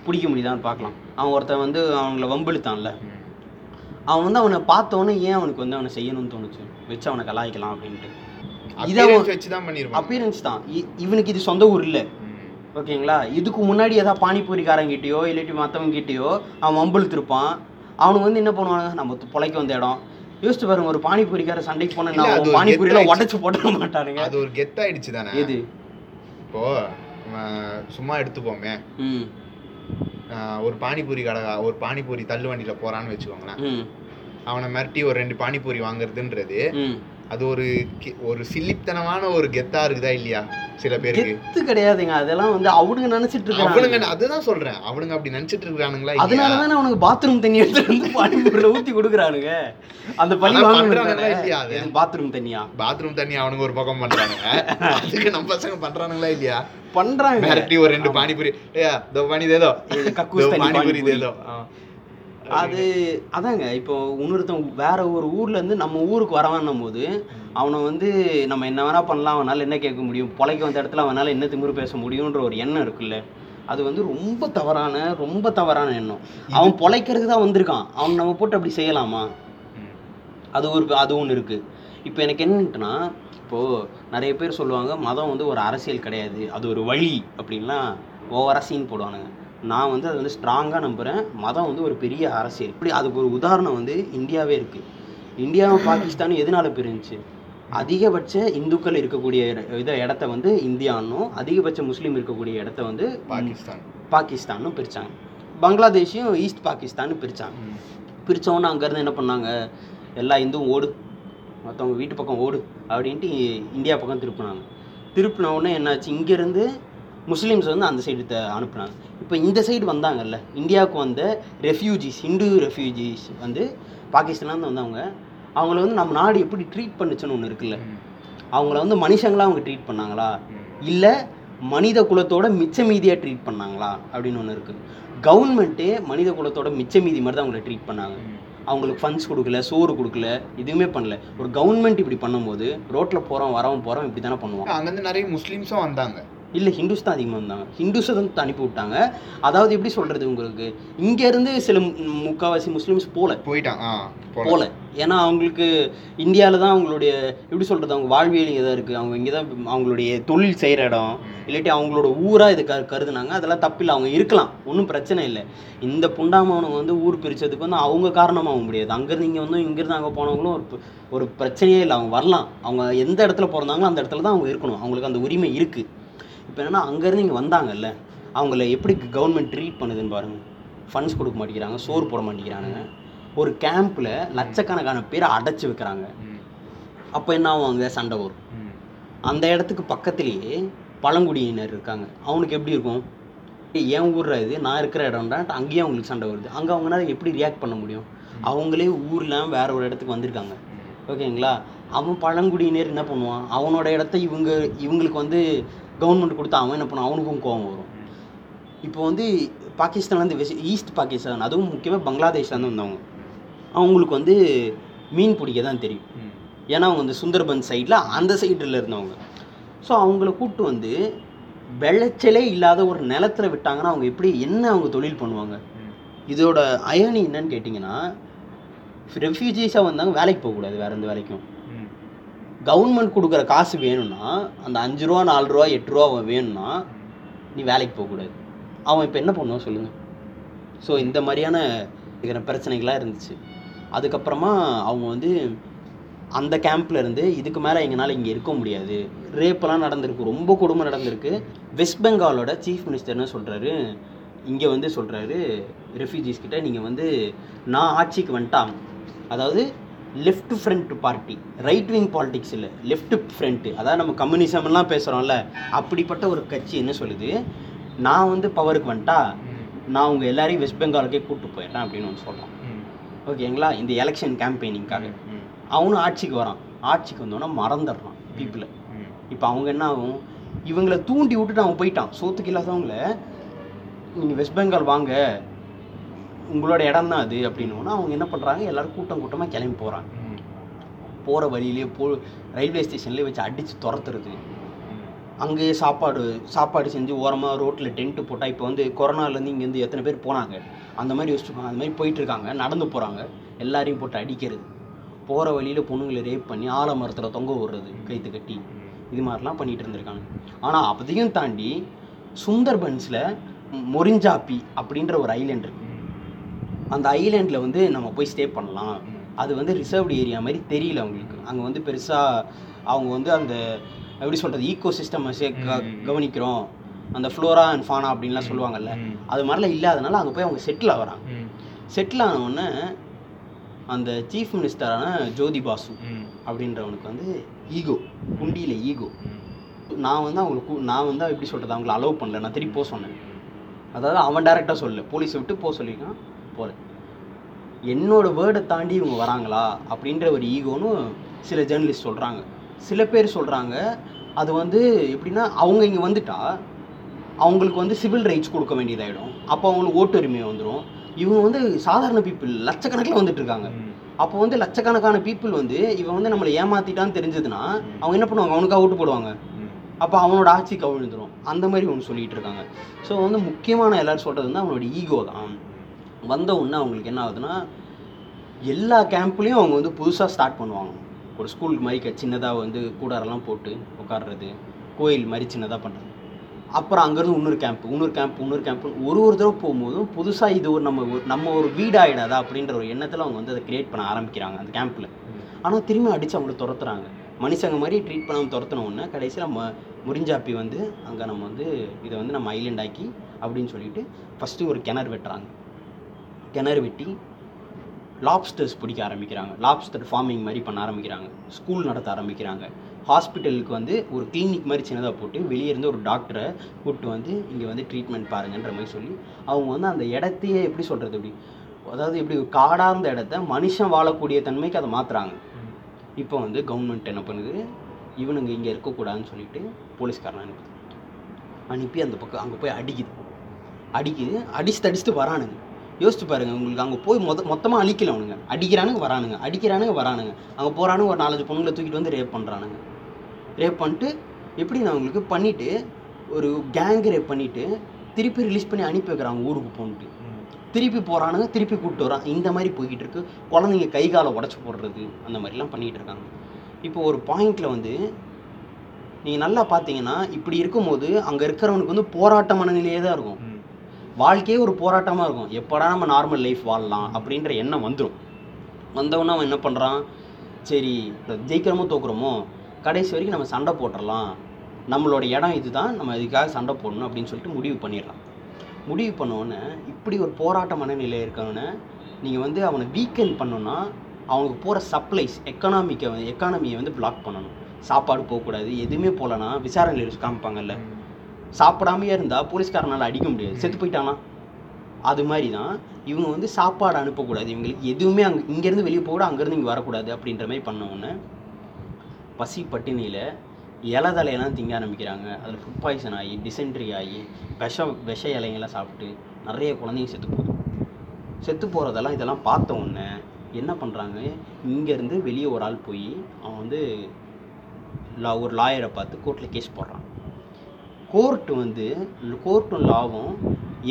பிடிக்க முடியுதான்னு பார்க்கலாம். அவன் ஒருத்தன் வந்து அவங்கள வம்பிழுத்தான்ல. அவன் வந்து அவனை பார்த்தோன்னே ஏன் அவனுக்கு வந்து அவனை செய்யணும்னு தோணுச்சு? வச்சு அவனை கலாய்க்கலாம் அப்படின்ட்டு. இதை வச்சு தான் பண்ணிருப்பான் அப்பியரன்ஸ் தான். இவனுக்கு இது சொந்த ஊர் இல்லை. ஓகேங்களா? இதுக்கு முன்னாடி ஏதாவது பானிபூரிக்காரங்கிட்டயோ இல்லாட்டி மற்றவங்கிட்டயோ அவன் வம்பிழுத்திருப்பான். அவனுக்கு வந்து என்ன பண்ணுவானுங்க? நம்ம பொழைக்க வந்த இடம். யோசிச்சு பாருங்க ஒரு பானிபூரிக்கார சண்டைக்கு போனா கெத்தாயிடுச்சு. உடச்சு போட மாட்டானுங்க. அது ஒரு கெத்தாயிடுச்சு தானே? எது? இப்போ சும்மா எடுத்துப்போமே. ஒரு பானிபூரி கடை ஒரு பானிபூரி தள்ளு வண்டியில போறான்னு வச்சுக்கோங்களேன். அவனை மிரட்டி ஒரு ரெண்டு பானிபூரி வாங்குறதுன்றது. அது ஒரு ஒரு சில்லித்தனமான ஒரு கெத்தா இருக்குதா இல்லையா சில பேருக்கு? கெத்து கிடையாதுங்க. அதெல்லாம் வந்து அவனுங்க நினைச்சிட்டு அவனுங்க இருக்காங்க அதுதான் சொல்றேன். அவனுங்க அப்படி நினைச்சிட்டு இருக்கானுங்களா அதனால தானே அவனுக்கு பாத்ரூம் தண்ணி எடுத்துட்டு வந்து பானிபூரில ஊத்தி கொடுக்குறானுங்க. அந்த பழி வாங்கணும் பண்றானுங்களா இல்லையா அது? பாத்ரூம் தண்ணியா? பாத்ரூம் தண்ணி அவனுங்க ஒரு பக்கம் பண்றானுங்க. அதுக்கு நம்ம பசங்க பண்றானுங்களா இல்லையா? பண்றாங்க. மிரட்டி ஒரு ரெண்டு பானிபூரி. ஏயா இதோ பானி தேதோ கக்கூஸ் பானிபூரி. தேதோ. அது அதாங்க இப்போ இன்னொருத்தன் வேற ஒரு ஊர்ல இருந்து நம்ம ஊருக்கு வரவான்னும் போது அவனை வந்து நம்ம என்ன வேணா பண்ணலாம் அவனால என்ன கேட்க முடியும் பொழைக்க வந்த இடத்துல அவனால என்ன திமிரு பேச முடியுன்ற ஒரு எண்ணம் இருக்குல்ல. அது வந்து ரொம்ப தவறான ரொம்ப தவறான எண்ணம். அவன் பொழைக்கிறதுக்கு தான் வந்திருக்கான். அவன் நம்ம போட்டு அப்படி செய்யலாமா. அது ஒரு அது ஒன்று இருக்குது இப்போ எனக்கு என்னன்ட்டுனா இப்போது நிறைய பேர் சொல்லுவாங்க மதம் வந்து ஒரு அரசியல் கிடையாது அது ஒரு வழி அப்படின்லாம் ஓவராக சீன் போடுவானுங்க. நான் வந்து அது வந்து ஸ்ட்ராங்காக நம்புகிறேன் மதம் வந்து ஒரு பெரிய அரசியல். இப்படி அதுக்கு ஒரு உதாரணம் வந்து இந்தியாவே இருக்குது இந்தியாவும் பாகிஸ்தானும் எதனால பிரிஞ்சுச்சு? அதிகபட்ச இந்துக்கள் இருக்கக்கூடிய இத இடத்த வந்து இந்தியான்னும் அதிகபட்ச முஸ்லீம் இருக்கக்கூடிய இடத்த வந்து பாகிஸ்தான். பாகிஸ்தானும் பிரித்தாங்க பங்களாதேஷையும் ஈஸ்ட் பாகிஸ்தான்னு பிரித்தாங்க. பிரித்தவொன்னே அங்கேருந்து என்ன பண்ணாங்க? எல்லா இந்துவும் ஓடு மற்றவங்க வீட்டு பக்கம் ஓடு அப்படின்ட்டு இந்தியா பக்கம் திருப்பினாங்க. திருப்பின உடனே என்னாச்சு? இங்கேருந்து முஸ்லீம்ஸ் வந்து அந்த சைடு அனுப்புனாங்க. இப்போ இந்த சைடு வந்தாங்கல்ல இந்தியாவுக்கு வந்த ரெஃப்யூஜிஸ் ஹிந்து ரெஃப்யூஜிஸ் வந்து பாகிஸ்தான்லேருந்து வந்தவங்க அவங்கள வந்து நம்ம நாடு எப்படி ட்ரீட் பண்ணுச்சுன்னு ஒன்று இருக்குல்ல. அவங்கள வந்து மனுஷங்களா அவங்க ட்ரீட் பண்ணாங்களா. இல்லை மனித குலத்தோட மிச்ச மீதியாக ட்ரீட் பண்ணாங்களா? அப்படின்னு ஒன்று இருக்குது கவர்மெண்ட்டே மனித குலத்தோட மிச்ச மீதி மாதிரி தான் அவங்கள ட்ரீட் பண்ணாங்க. அவங்களுக்கு ஃபண்ட்ஸ் கொடுக்கல சோறு கொடுக்கல எதுவுமே பண்ணல. ஒரு கவர்மெண்ட் இப்படி பண்ணும்போது ரோட்டில் போகிறோம் வரவன் போகிறோம் இப்படி தானே பண்ணுவான் அங்கேருந்து நிறைய முஸ்லீம்ஸும் வந்தாங்க. இல்லை ஹிந்துஸ் தான் அதிகமாக வந்தாங்க ஹிந்துஸை வந்து அனுப்பி விட்டாங்க. அதாவது எப்படி சொல்கிறது உங்களுக்கு? இங்கேருந்து சில மு- முக்காவாசி முஸ்லீம்ஸ் ஆ போல. போல. ஏன்னா அவங்களுக்கு இந்தியாவில் தான் அவங்களுடைய எப்படி சொல்கிறது அவங்க வாழ்வியல் தான் இருக்குது அவங்க இங்கே தான் அவங்களுடைய தொழில் செய்கிற இடம். இல்லாட்டி அவங்களோட ஊராக இது க கருதுனாங்க. அதெல்லாம் தப்பில்லை. அவங்க இருக்கலாம். ஒன்றும் பிரச்சனை இல்லை. இந்த புண்டாமவனுங்க வந்து ஊர் பிரித்ததுக்கு வந்து அவங்க காரணமாக முடியாது. அங்கேருந்து இங்கே வந்து இங்கேருந்து அங்கே போனவங்களும் ஒரு ஒரு பிரச்சனையே இல்லை. அவங்க வரலாம். அவங்க எந்த இடத்துல பிறந்தாங்களோ அந்த இடத்துல தான் அவங்க இருக்கணும். அவங்களுக்கு அந்த உரிமை இருக்குது இப்போ என்னன்னா அங்கேருந்து இங்கே வந்தாங்கல்ல அவங்கள எப்படி கவர்மெண்ட் ட்ரீட் பண்ணுதுன்னு பாருங்க. ஃபண்ட்ஸ் கொடுக்க மாட்டேங்கிறாங்க சோறு போட மாட்டேங்கிறானுங்க ஒரு கேம்பில் லட்சக்கணக்கான பேரை அடைச்சி வைக்கிறாங்க. அப்போ என்ன ஆகுவாங்க சண்டை வரும். அந்த இடத்துக்கு பக்கத்துலேயே பழங்குடியினர் இருக்காங்க. அவனுக்கு எப்படி இருக்கும்? என் ஊர்ல இது? நான் இருக்கிற இடம்டா அங்கேயும் அவங்களுக்கு சண்டை வருது. அங்கே அவங்களால எப்படி ரியாக்ட் பண்ண முடியும்? அவங்களே ஊர்ல வேற ஒரு இடத்துக்கு வந்திருக்காங்க. ஓகேங்களா? அவன் பழங்குடியினர் என்ன பண்ணுவான்? அவனோட இடத்த இவங்க இவங்களுக்கு வந்து கவர்மெண்ட் கொடுத்தா அவன் என்ன பண்ணுவான் அவனுக்கும் கோவம் வரும் இப்போ வந்து பாகிஸ்தான்லேருந்து வெஸ்ட் ஈஸ்ட் பாகிஸ்தான் அதுவும் முக்கியமாக பங்களாதேஷ்லேருந்து வந்தவங்க அவங்களுக்கு வந்து மீன் பிடிக்க தான் தெரியும். ஏன்னா அவங்க இந்த சுந்தர்பன் சைடில் அந்த சைடில் இருந்தவங்க ஸோ அவங்கள கூப்பிட்டு வந்து விளைச்சலே இல்லாத ஒரு நிலத்துல விட்டாங்கன்னா அவங்க எப்படி என்ன அவங்க தொழில் பண்ணுவாங்க. இதோட அயனி என்னன்னு கேட்டிங்கன்னா ரெஃப்யூஜிஸாக வந்தாங்க வேலைக்கு போகக்கூடாது வேற எந்த வேலைக்கும். கவர்மெண்ட் கொடுக்குற காசு வேணும்னா அந்த அஞ்சு ரூபா நாலு ரூபா எட்டு ரூபா வேணும்னா நீ வேலைக்கு போகக்கூடாது அவன் இப்போ என்ன பண்ணுவான் சொல்லுங்கள் ஸோ இந்த மாதிரியான இருக்கிற பிரச்சனைகளாக இருந்துச்சு. அதுக்கப்புறமா அவங்க வந்து அந்த கேம்ப்ல இருந்து இதுக்கு மேலே எங்களால் இங்கே இருக்க முடியாது. ரேப்பெல்லாம் நடந்திருக்கு. ரொம்ப கொடுமை நடந்திருக்கு. வெஸ்ட் பெங்காலோட சீஃப் மினிஸ்டர் என்ன சொல்கிறாரு இங்கே வந்து சொல்கிறாரு ரெஃப்யூஜிஸ் கிட்ட நீங்கள் வந்து நான் ஆட்சிக்கு வந்துட்டான். அதாவது left front party right wing politics இல்லை லெஃப்ட் ஃப்ரண்ட்டு அதாவது நம்ம கம்யூனிசம்லாம் பேசுகிறோம்ல அப்படிப்பட்ட ஒரு கட்சி என்ன சொல்லுது? நான் வந்து பவருக்கு வந்துட்டா நான் உங்கள் எல்லாரையும் வெஸ்ட் பெங்காலுக்கே கூப்பிட்டு போயிடுறேன் அப்படின்னு ஒன்று சொல்கிறான் ஓகேங்களா இந்த எலெக்ஷன் கேம்பெயினிங்காக அவனும் ஆட்சிக்கு வரான். ஆட்சிக்கு வந்தோன்னா மறந்துடுறான் பீப்புளை இப்போ அவங்க என்ன ஆகும்? இவங்களை தூண்டி விட்டுட்டு அவன் போயிட்டான். சோத்துக்கு இல்லாதவங்கள நீங்கள் வெஸ்ட் பெங்கால் வாங்க. உங்களோட இடம் தான் அது அப்படின்னோன்னா அவங்க என்ன பண்ணுறாங்க எல்லாரும் கூட்டம் கூட்டமாக கிளம்பி போகிறாங்க. போகிற வழியிலே போ ரயில்வே ஸ்டேஷன்லேயே வச்சு அடித்து துரத்துறது. அங்கேயே சாப்பாடு சாப்பாடு செஞ்சு ஓரமாக ரோட்டில் டென்ட்டு போட்டால் இப்போ வந்து கொரோனாலேருந்து இங்கேருந்து எத்தனை பேர் போனாங்க? அந்த மாதிரி யோசிச்சுப்பாங்க அந்த மாதிரி போயிட்டு இருக்காங்க. நடந்து போகிறாங்க எல்லாரையும் போட்டு அடிக்கிறது. போகிற வழியில் பொண்ணுங்களை ரேப் பண்ணி ஆலமரத்தில் தொங்க விடுறது கைத்து கட்டி. இது மாதிரிலாம் பண்ணிட்டு இருந்திருக்காங்க. ஆனால் அதையும் தாண்டி சுந்தர்பன்ஸில் மொரிஞ்சாப்பி அப்படின்ற ஒரு ஐலேண்ட் இருக்கு. அந்த ஐலேண்டில் வந்து நம்ம போய் ஸ்டே பண்ணலாம். அது வந்து ரிசர்வ்டு ஏரியா மாதிரி தெரியல அவங்களுக்கு. அங்கே வந்து பெருசாக அவங்க வந்து அந்த எப்படி சொல்கிறது ஈகோ சிஸ்டம் கவனிக்கிறோம். அந்த ஃப்ளோரா அண்ட் ஃபானா அப்படின்லாம் சொல்லுவாங்கல்ல. அது மாதிரிலாம் இல்லாதனால அங்கே போய் அவங்க செட்டில் ஆகுறாங்க. செட்டில் ஆன உடனே அந்த சீஃப் மினிஸ்டரான ஜோதி பாசு. அப்படின்றவனுக்கு வந்து ஈகோ குண்டியில் ஈகோ. நான் வந்து அவங்களுக்கு நான் வந்து எப்படி சொல்கிறது அவங்கள அலோவ் பண்ணல. நான் திருப்பி போக சொன்னேன். அதாவது அவன் டேரெக்டாக சொல்லல. போலீஸை விட்டு போக சொல்லியிருக்கான். போல. என்னோட வேர்டை தாண்டி இவங்க வராங்களா அப்படின்ற ஒரு ஈகோன்னு சில ஜேர்னலிஸ்ட் சொல்கிறாங்க சில பேர் சொல்கிறாங்க அது வந்து எப்படின்னா அவங்க இங்கே வந்துட்டா அவங்களுக்கு வந்து சிவில் ரைட்ஸ் கொடுக்க வேண்டியதாயிடும். அப்போ அவங்களுக்கு ஓட்டுரிமை வந்துடும் இவங்க வந்து சாதாரண பீப்புள் லட்சக்கணக்கில் வந்துட்டு இருக்காங்க. அப்போ வந்து லட்சக்கணக்கான பீப்புள் வந்து இவன் வந்து நம்மளை ஏமாத்திட்டான்னு தெரிஞ்சதுன்னா அவங்க என்ன பண்ணுவாங்க? அவனுக்கு ஓட்டு போடுவாங்க. அப்போ அவனோட ஆட்சி கவிழ்ந்துடும் அந்த மாதிரி ஒன்று சொல்லிட்டு இருக்காங்க. ஸோ வந்து முக்கியமான எல்லாரும் சொல்கிறது வந்து அவனோட ஈகோ தான். வந்த உடனே அவங்களுக்கு என்ன ஆகுதுன்னா எல்லா கேம்ப்லேயும் அவங்க வந்து புதுசாக ஸ்டார்ட் பண்ணுவாங்க. ஒரு ஸ்கூல் மாதிரி சின்னதாக வந்து கூடாரெல்லாம் போட்டு உட்கார்றது கோயில் மாதிரி சின்னதாக பண்ணுறது அப்புறம் அங்கேருந்து இன்னொரு கேம்ப் இன்னொரு கேம்ப் இன்னொரு கேம்ப் ஒரு ஒரு தடவை போகும்போதும் புதுசாக இது ஒரு நம்ம ஒரு- நம்ம ஒரு வீடு ஆகிடாதா அப்படின்ற ஒரு எண்ணத்தில் அவங்க வந்து அதை கிரியேட் பண்ண ஆரம்பிக்கிறாங்க அந்த கேம்ப்பில் ஆனால் திரும்பி அடித்து அவங்கள துரத்துறாங்க. மனுஷங்க மாதிரி ட்ரீட் பண்ணாமல் துரத்துன உடனே கடைசியில் நம்ம முறிஞ்சாப்பி வந்து அங்கே நம்ம வந்து இதை வந்து நம்ம ஐலண்ட் ஆக்கி அப்படின்னு சொல்லிட்டு ஃபஸ்ட்டு ஒரு கிணறு வெட்டுறாங்க. கிணறு வெட்டி லாப்ஸ்டர்ஸ் பிடிக்க ஆரம்பிக்கிறாங்க. லாப்ஸ்டர் ஃபார்மிங் மாதிரி பண்ண ஆரம்பிக்கிறாங்க. ஸ்கூல் நடத்த ஆரம்பிக்கிறாங்க. ஹாஸ்பிட்டலுக்கு வந்து ஒரு கிளினிக் மாதிரி சின்னதாக போட்டு வெளியே இருந்து ஒரு டாக்டரை கூப்பிட்டு வந்து இங்கே வந்து ட்ரீட்மெண்ட் பாருங்கன்ற மாதிரி சொல்லி அவங்க வந்து அந்த இடத்தையே எப்படி சொல்கிறது இப்படி? அதாவது எப்படி காடார்ந்த இடத்த மனுஷன் வாழக்கூடிய தன்மைக்கு அதை மாற்றுறாங்க இப்போ வந்து கவர்மெண்ட் என்ன பண்ணுது? இவனுங்க இங்கே இருக்கக்கூடாதுன்னு சொல்லிட்டு போலீஸ்காரனை அனுப்புது. அனுப்பி அந்த பக்கம் அங்கே போய் அடிக்குது. அடிக்குது. அடிச்சுட்டு அடிச்சுட்டு வரானுங்க. யோசிச்சு பாருங்க உங்களுக்கு அங்கே போய் மொத மொத்தமாக அழிக்கல அவனுங்க. அடிக்கிறானுங்க வரானுங்க அடிக்கிறானுங்க வரானுங்க. அங்கே போகிறானுங்க ஒரு நாலஞ்சு பொண்ணுங்களை தூக்கிட்டு வந்து ரேப் பண்ணுறானுங்க ரேப் பண்ணிட்டு எப்படி நான் உங்களுக்கு பண்ணிவிட்டு ஒரு கேங் ரேப் பண்ணிவிட்டு திருப்பி ரிலீஸ் பண்ணி அனுப்பி வைக்கிறாங்க ஊருக்கு போன்ட்டு. திருப்பி போகிறானுங்க திருப்பி கூப்பிட்டு வரான். இந்த மாதிரி போய்கிட்டு இருக்கு. குழந்தைங்க கை காலை உடச்சி போடுறது அந்த மாதிரிலாம் பண்ணிகிட்டு இருக்காங்க. இப்போ ஒரு பாயிண்டில் வந்து நீங்கள் நல்லா பார்த்தீங்கன்னா இப்படி இருக்கும்போது அங்கே இருக்கிறவனுக்கு வந்து போராட்ட மனநிலையே தான் இருக்கும். வாழ்க்கையே ஒரு போராட்டமாக இருக்கும். எப்படா நம்ம நார்மல் லைஃப் வாழலாம் அப்படின்ற எண்ணம் வந்துடும் வந்தவொன்னே அவன் என்ன பண்ணுறான் சரி ஜெயிக்கிறோமோ தோக்குறோமோ கடைசி வரைக்கும் நம்ம சண்டை போட்டுடலாம் நம்மளோட இடம் இதுதான். நம்ம இதுக்காக சண்டை போடணும் அப்படின்னு சொல்லிட்டு முடிவு பண்ணிடலாம் முடிவு பண்ணோன்னே இப்படி ஒரு போராட்ட மனநிலை இருக்கவனே நீங்கள் வந்து அவனை வீக்கெண்ட் பண்ணோன்னா அவனுக்கு போகிற சப்ளைஸ் எக்கனாமிக்கை எக்கானமியை வந்து பிளாக் பண்ணணும். சாப்பாடு போகக்கூடாது எதுவுமே போகலன்னா விசாரணையில் காமிப்பாங்கல்ல. சாப்பிடாமையே இருந்தால் போலீஸ்காரனால் அடிக்க முடியாது. செத்து போயிட்டானா? அது மாதிரி தான் இவங்க வந்து சாப்பாடு அனுப்பக்கூடாது. இவங்களுக்கு எதுவுமே அங்கே இங்கேருந்து வெளியே போகக்கூடாது அங்கேருந்து இங்கே வரக்கூடாது அப்படின்ற மாதிரி பண்ண பசி பட்டினியில் இலை தலையெல்லாம் திங்க ஆரம்பிக்கிறாங்க. அதில் ஃபுட் பாய்சன் ஆகி டிசென்ட்ரி ஆகி விஷ விஷ இலைங்கெல்லாம் சாப்பிட்டு நிறைய குழந்தைங்க செத்து போகுது. செத்து போகிறதெல்லாம் இதெல்லாம் பார்த்த உடனே என்ன பண்ணுறாங்க இங்கேருந்து வெளியே ஒரு ஆள் போய் அவன் வந்து லா ஒரு லாயரை பார்த்து கோர்ட்டில் கேஸ் போடுறான். கோர்ட்டு வந்து கோர்ட்டும் லாவும்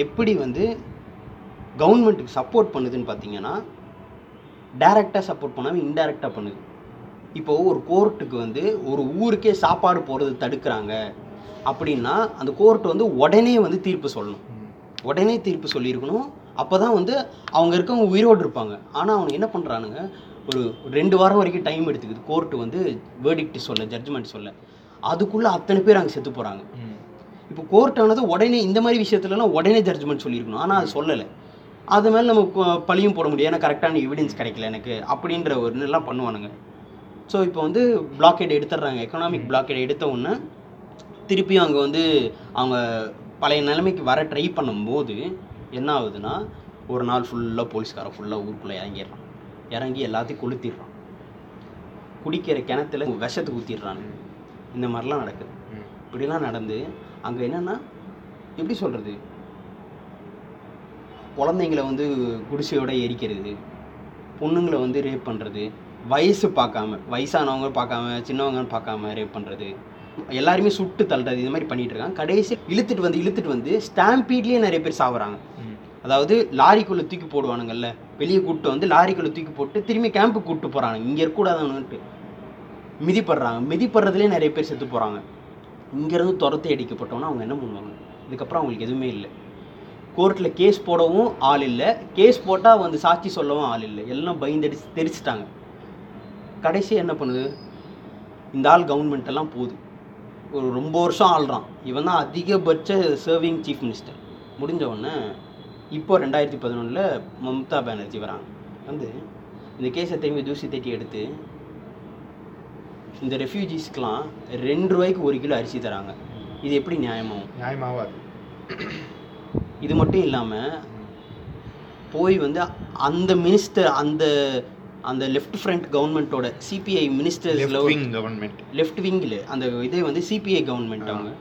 எப்படி வந்து கவர்மெண்ட்டுக்கு சப்போர்ட் பண்ணுதுன்னு பார்த்தீங்கன்னா டைரெக்டாக சப்போர்ட் பண்ணாமல் இன்டைரக்டாக பண்ணுது. இப்போ ஒரு கோர்ட்டுக்கு வந்து ஒரு ஊருக்கே சாப்பாடு போகிறது தடுக்கிறாங்க அப்படின்னா அந்த கோர்ட் வந்து உடனே வந்து தீர்ப்பு சொல்லணும். உடனே தீர்ப்பு சொல்லியிருக்கணும். அப்போ தான் வந்து அவங்க இருக்கவங்க உயிரோடு இருப்பாங்க. ஆனால் அவங்க என்ன பண்ணுறானுங்க ஒரு ரெண்டு வாரம் வரைக்கும் டைம் எடுத்துக்குது. கோர்ட்டு வந்து வேர்டிக்ட் சொல்ல ஜட்ஜ்மெண்ட் சொல்ல. அதுக்குள்ளே அத்தனை பேர் அங்கே செத்து போகிறாங்க இப்போ கோர்ட் ஆனது உடனே இந்த மாதிரி விஷயத்துலலாம் உடனே ஜட்ஜ்மெண்ட் சொல்லியிருக்கணும். ஆனால் அது சொல்லலை. அது மேலே நம்ம பழியும் போட முடியாது. ஏன்னா கரெக்டான எவிடன்ஸ் கிடைக்கல எனக்கு அப்படின்ற ஒரு எல்லாம் பண்ணுவானுங்க. ஸோ இப்போ வந்து பிளாக்கெட் எடுத்துடுறாங்க. எக்கனாமிக் பிளாக்கெட் எடுத்த உடனே திருப்பியும் அங்கே வந்து அவங்க பழைய நிலைமைக்கு வர ட்ரை பண்ணும்போது என்ன ஆகுதுன்னா ஒரு நாள் ஃபுல்லாக போலீஸ்காரன் ஃபுல்லாக ஊருக்குள்ளே இறங்கிடுறான். இறங்கி எல்லாத்தையும் கொளுத்திடுறான். குடிக்கிற கிணத்துல விஷத்தை ஊற்றிடுறானுங்க இந்த மாதிரிலாம் நடக்குது. இப்படிலாம் நடந்து அங்கே என்னென்னா எப்படி சொல்கிறது குழந்தைங்களை வந்து குடிசையோட எரிக்கிறது பொண்ணுங்களை வந்து ரேப் பண்ணுறது வயசு பார்க்காம வயசானவங்க பார்க்காம சின்னவங்கன்னு பார்க்காம ரேப் பண்ணுறது எல்லாருமே சுட்டு தள்ளுறது இது மாதிரி பண்ணிட்டு இருக்காங்க. கடைசி இழுத்துட்டு வந்து இழுத்துட்டு வந்து ஸ்டாம்பீட்லேயே நிறைய பேர் சாவுறாங்க. அதாவது லாரிக்குள்ளே தூக்கி போடுவானுங்கல்ல வெளியே கூப்பிட்டு வந்து லாரிக்குள்ளே தூக்கி போட்டு திரும்பி கேம்புக்கு கூப்பிட்டு போகிறாங்க இங்கே இருக்கக்கூடாதுன்னுட்டு மிதிப்படுறாங்க. மிதிப்படுறதுலேயே நிறைய பேர் செத்து போகிறாங்க இங்கேருந்து துரத்தி அடிக்கப்பட்டோன்னா அவங்க என்ன பண்ணுவாங்க? இதுக்கப்புறம் அவங்களுக்கு எதுவுமே இல்லை. கோர்ட்டில் கேஸ் போடவும் ஆள் இல்லை. கேஸ் போட்டால் வந்து சாட்சி சொல்லவும் ஆள் இல்லை. எல்லாம் பயந்தடிச்சு தெரிச்சிட்டாங்க. கடைசி என்ன பண்ணுது? இந்த ஆள் கவர்மெண்ட்டெல்லாம் போகுது. ஒரு ரொம்ப வருஷம் ஆள்றான். இவன் தான் அதிகபட்ச சர்விங் சீஃப் மினிஸ்டர் முடிஞ்ச உடனே இப்போ ரெண்டாயிரத்தி பதினொன்றில் மம்தா பானர்ஜி வராங்க. வந்து இந்த கேஸை திரும்பி தூசி தட்டி எடுத்து இந்த ரெஃப்யூஜிஸ்க்கெலாம் ரெண்டு ரூபாய்க்கு ஒரு கிலோ அரிசி தராங்க. இது எப்படி நியாயமாகும் நியாயமாவாது. இது மட்டும் இல்லாமல் போய் வந்து அந்த மினிஸ்டர் அந்த அந்த லெஃப்ட் ஃப்ரண்ட் கவர்மெண்ட்டோட சிபிஐ மினிஸ்டர்ஸில் விங் கவர்மெண்ட் லெஃப்ட் விங்கில் அந்த இதே வந்து சிபிஐ கவர்மெண்ட் அவங்க.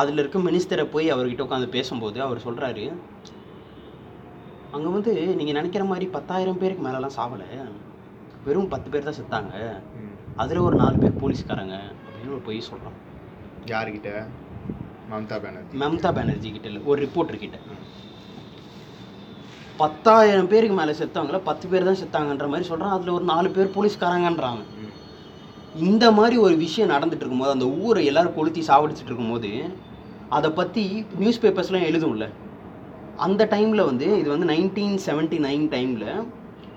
அதில் இருக்க மினிஸ்டரை போய் அவர்கிட்ட உட்காந்து பேசும்போது அவர் சொல்கிறாரு அங்கே வந்து நீங்கள் நினைக்கிற மாதிரி பத்தாயிரம் பேருக்கு மேலெலாம் சாவலை. வெறும் பத்து பேர் தான் செத்தாங்க. அதில் ஒரு நாலு பேர் போலீஸ்காரங்க அப்படின்னு ஒரு பொய் சொல்கிறான் யாருக்கிட்ட மம்தா பானர்ஜி. மம்தா பானர்ஜி கிட்ட இல்லை ஒரு ரிப்போர்ட்டர் கிட்ட. பத்தாயிரம் பேருக்கு மேலே செத்தவங்கள பத்து பேர் தான் செத்தாங்கன்ற மாதிரி சொல்கிறான் அதில் ஒரு நாலு பேர் போலீஸ்காரங்கன்றாங்க. இந்த மாதிரி ஒரு விஷயம் நடந்துட்டு இருக்கும்போது அந்த ஊரை எல்லாரும் கொளுத்தி சாவடிச்சிட்டு இருக்கும்போது அதை பற்றி நியூஸ் பேப்பர்ஸ்லாம் எழுதும்ல. அந்த டைமில் வந்து இது வந்து நைன்டீன் செவன்ட்டி நைன் டைமில்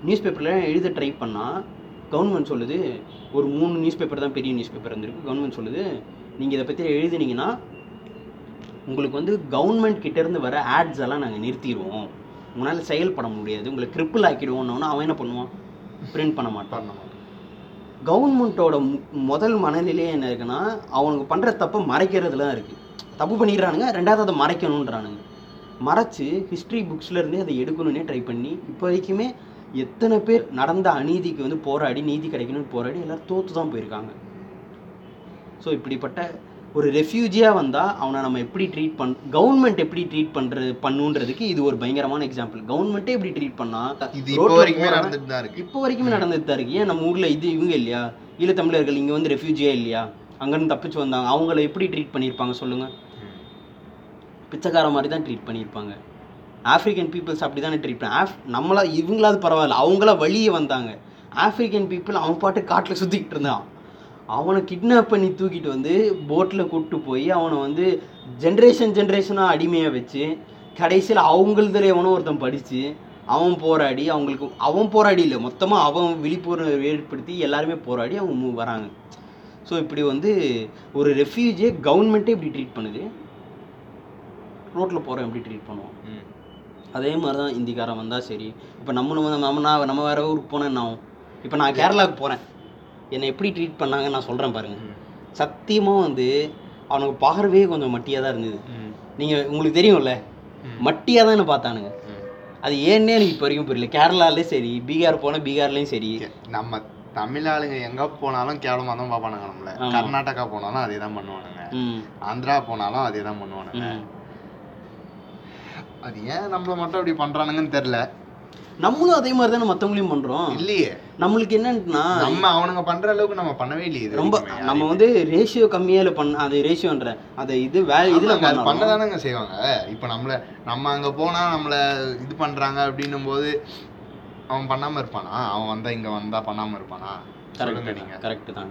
நியூஸ் பேப்பரில் எழுத ட்ரை பண்ணால் கவர்மெண்ட் சொல்லுது ஒரு மூணு நியூஸ் பேப்பர் தான் பெரிய நியூஸ் பேப்பர் இருந்திருக்கு கவர்மெண்ட் சொல்லுது நீங்கள் இதை பற்றி எழுதுனீங்கன்னா உங்களுக்கு வந்து கவர்மெண்ட் கிட்டேருந்து வர ஆட்ஸ் எல்லாம் நாங்கள் நிறுத்திடுவோம். உங்களால் செயல்பட முடியாது. உங்களை கிரிப்பிள் ஆக்கிடுவோம்னோன்னா அவன் என்ன பண்ணுவான்? பிரிண்ட் பண்ண மாட்டான். கவர்மெண்ட்டோட முதல் மனநிலையே என்ன இருக்குன்னா அவனுக்கு பண்ணுற தப்பை மறைக்கிறதுல தான் இருக்குது தப்பு பண்ணிடுறானுங்க ரெண்டாவது அதை மறைக்கணுன்றானுங்க மறைச்சு ஹிஸ்ட்ரி புக்ஸ்லேருந்தே அதை எடுக்கணுன்னே ட்ரை பண்ணி இப்போ வரைக்குமே எத்தனை பேர் நடந்த அநீதிக்கு வந்து போராடி நீதி கிடைக்கணும்னு போராடி எல்லாரும் தோற்று தான் போயிருக்காங்க. ஸோ இப்படிப்பட்ட ஒரு ரெஃப்யூஜியாக வந்தால் அவனை நம்ம எப்படி ட்ரீட் பண் கவர்மெண்ட் எப்படி ட்ரீட் பண்ணுறது பண்ணுன்றதுக்கு இது ஒரு பயங்கரமான எக்ஸாம்பிள் கவர்மெண்ட்டே எப்படி ட்ரீட் பண்ணால் இது இப்போ வரைக்குமே நடந்துட்டு தான் இருக்கு. இப்போ வரைக்குமே நடந்துட்டு தான் இருக்கு. ஏன் நம்ம ஊரில் இது இவங்க இல்லையா? ஈழத்தமிழர்கள் இங்கே வந்து ரெஃப்யூஜியா இல்லையா? அங்கேருந்து தப்பிச்சு வந்தாங்க. அவங்கள எப்படி ட்ரீட் பண்ணியிருப்பாங்க சொல்லுங்கள் பிச்சைக்கார மாதிரி தான் ட்ரீட் பண்ணியிருப்பாங்க. ஆஃப்ரிக்கன் பீப்புள்ஸ் அப்படி தானே ட்ரீட் பண்ண ஆஃப் நம்மளா இவங்களாவது பரவாயில்ல. அவங்களா வழியே வந்தாங்க. ஆஃப்ரிக்கன் பீப்புள் அவன் பாட்டு காட்டில் சுற்றிக்கிட்டு இருந்தான். அவனை கிட்னாப் பண்ணி தூக்கிட்டு வந்து போட்டில் கூப்பிட்டு போய் அவனை வந்து ஜென்ரேஷன் ஜென்ரேஷனாக அடிமையாக வச்சு கடைசியில் அவங்களதுல எவனோ ஒருத்தன் படித்து அவன் போராடி அவங்களுக்கு அவன் போராடி இல்லை மொத்தமாக அவன் விழிப்புணர்வு ஏற்படுத்தி எல்லாருமே போராடி அவங்க வராங்க. ஸோ இப்படி வந்து ஒரு ரெஃப்யூஜியை கவர்மெண்ட்டே இப்படி ட்ரீட் பண்ணுது. ரோட்டில் போகிறோம் எப்படி ட்ரீட் பண்ணுவோம் அதே மாதிரி தான் இந்திக்காரன் வந்தால் சரி. இப்போ நம்மளும் வந்து நம்ம நான் நம்ம வேறு ஊருக்கு போனேன் என்ன ஆகும்? இப்போ நான் கேரளாவுக்கு போகிறேன் என்னை எப்படி ட்ரீட் பண்ணாங்க நான் சொல்கிறேன் பாருங்கள். சத்தியமாக வந்து அவனுக்கு பார்க்கவே கொஞ்சம் மட்டியாக தான் இருந்தது. நீங்கள் உங்களுக்கு தெரியும்ல. மட்டியாக தான் பார்த்தானுங்க. அது ஏன்னே எனக்கு இப்போ வரைக்கும் புரியல. கேரளாலே சரி பீகார் போனால் பீகார்லேயும் சரி. நம்ம தமிழ் ஆளுங்க எங்க போனாலும் கேவலமா தான் பார்ப்பானுங்க நம்மள. கர்நாடகா போனாலும் அதே தான் பண்ணுவானுங்க ஆந்திரா போனாலும் அதே தான் பண்ணுவானுங்க. அது ஏன் நம்மள மட்டும் அப்படி பண்றானுங்கன்னு தெரியல. நம்மளும் அதே மாதிரி தானே மற்றவங்களையும் பண்ணுறோம் இல்லையே. நம்மளுக்கு என்னன்னா நம்ம அவனுங்க பண்ற அளவுக்கு நம்ம பண்ணவே இல்லையே ரொம்ப. நம்ம வந்து ரேஷியோ கம்மியால பண்ண அது ரேஷியோன்ற அது இது வே இதுல பண்ணலாம் பண்ணதானங்க செய்வாங்க. இப்போ நம்மள நம்ம அங்க போனா நம்மள இது பண்றாங்க அப்படின்னும் போது அவன் பண்ணாம இருப்பானா? அவன் வந்தா இங்க வந்தா பண்ணாம இருப்பானா? கரெக்ட் நீங்க. கரெக்ட் தான்.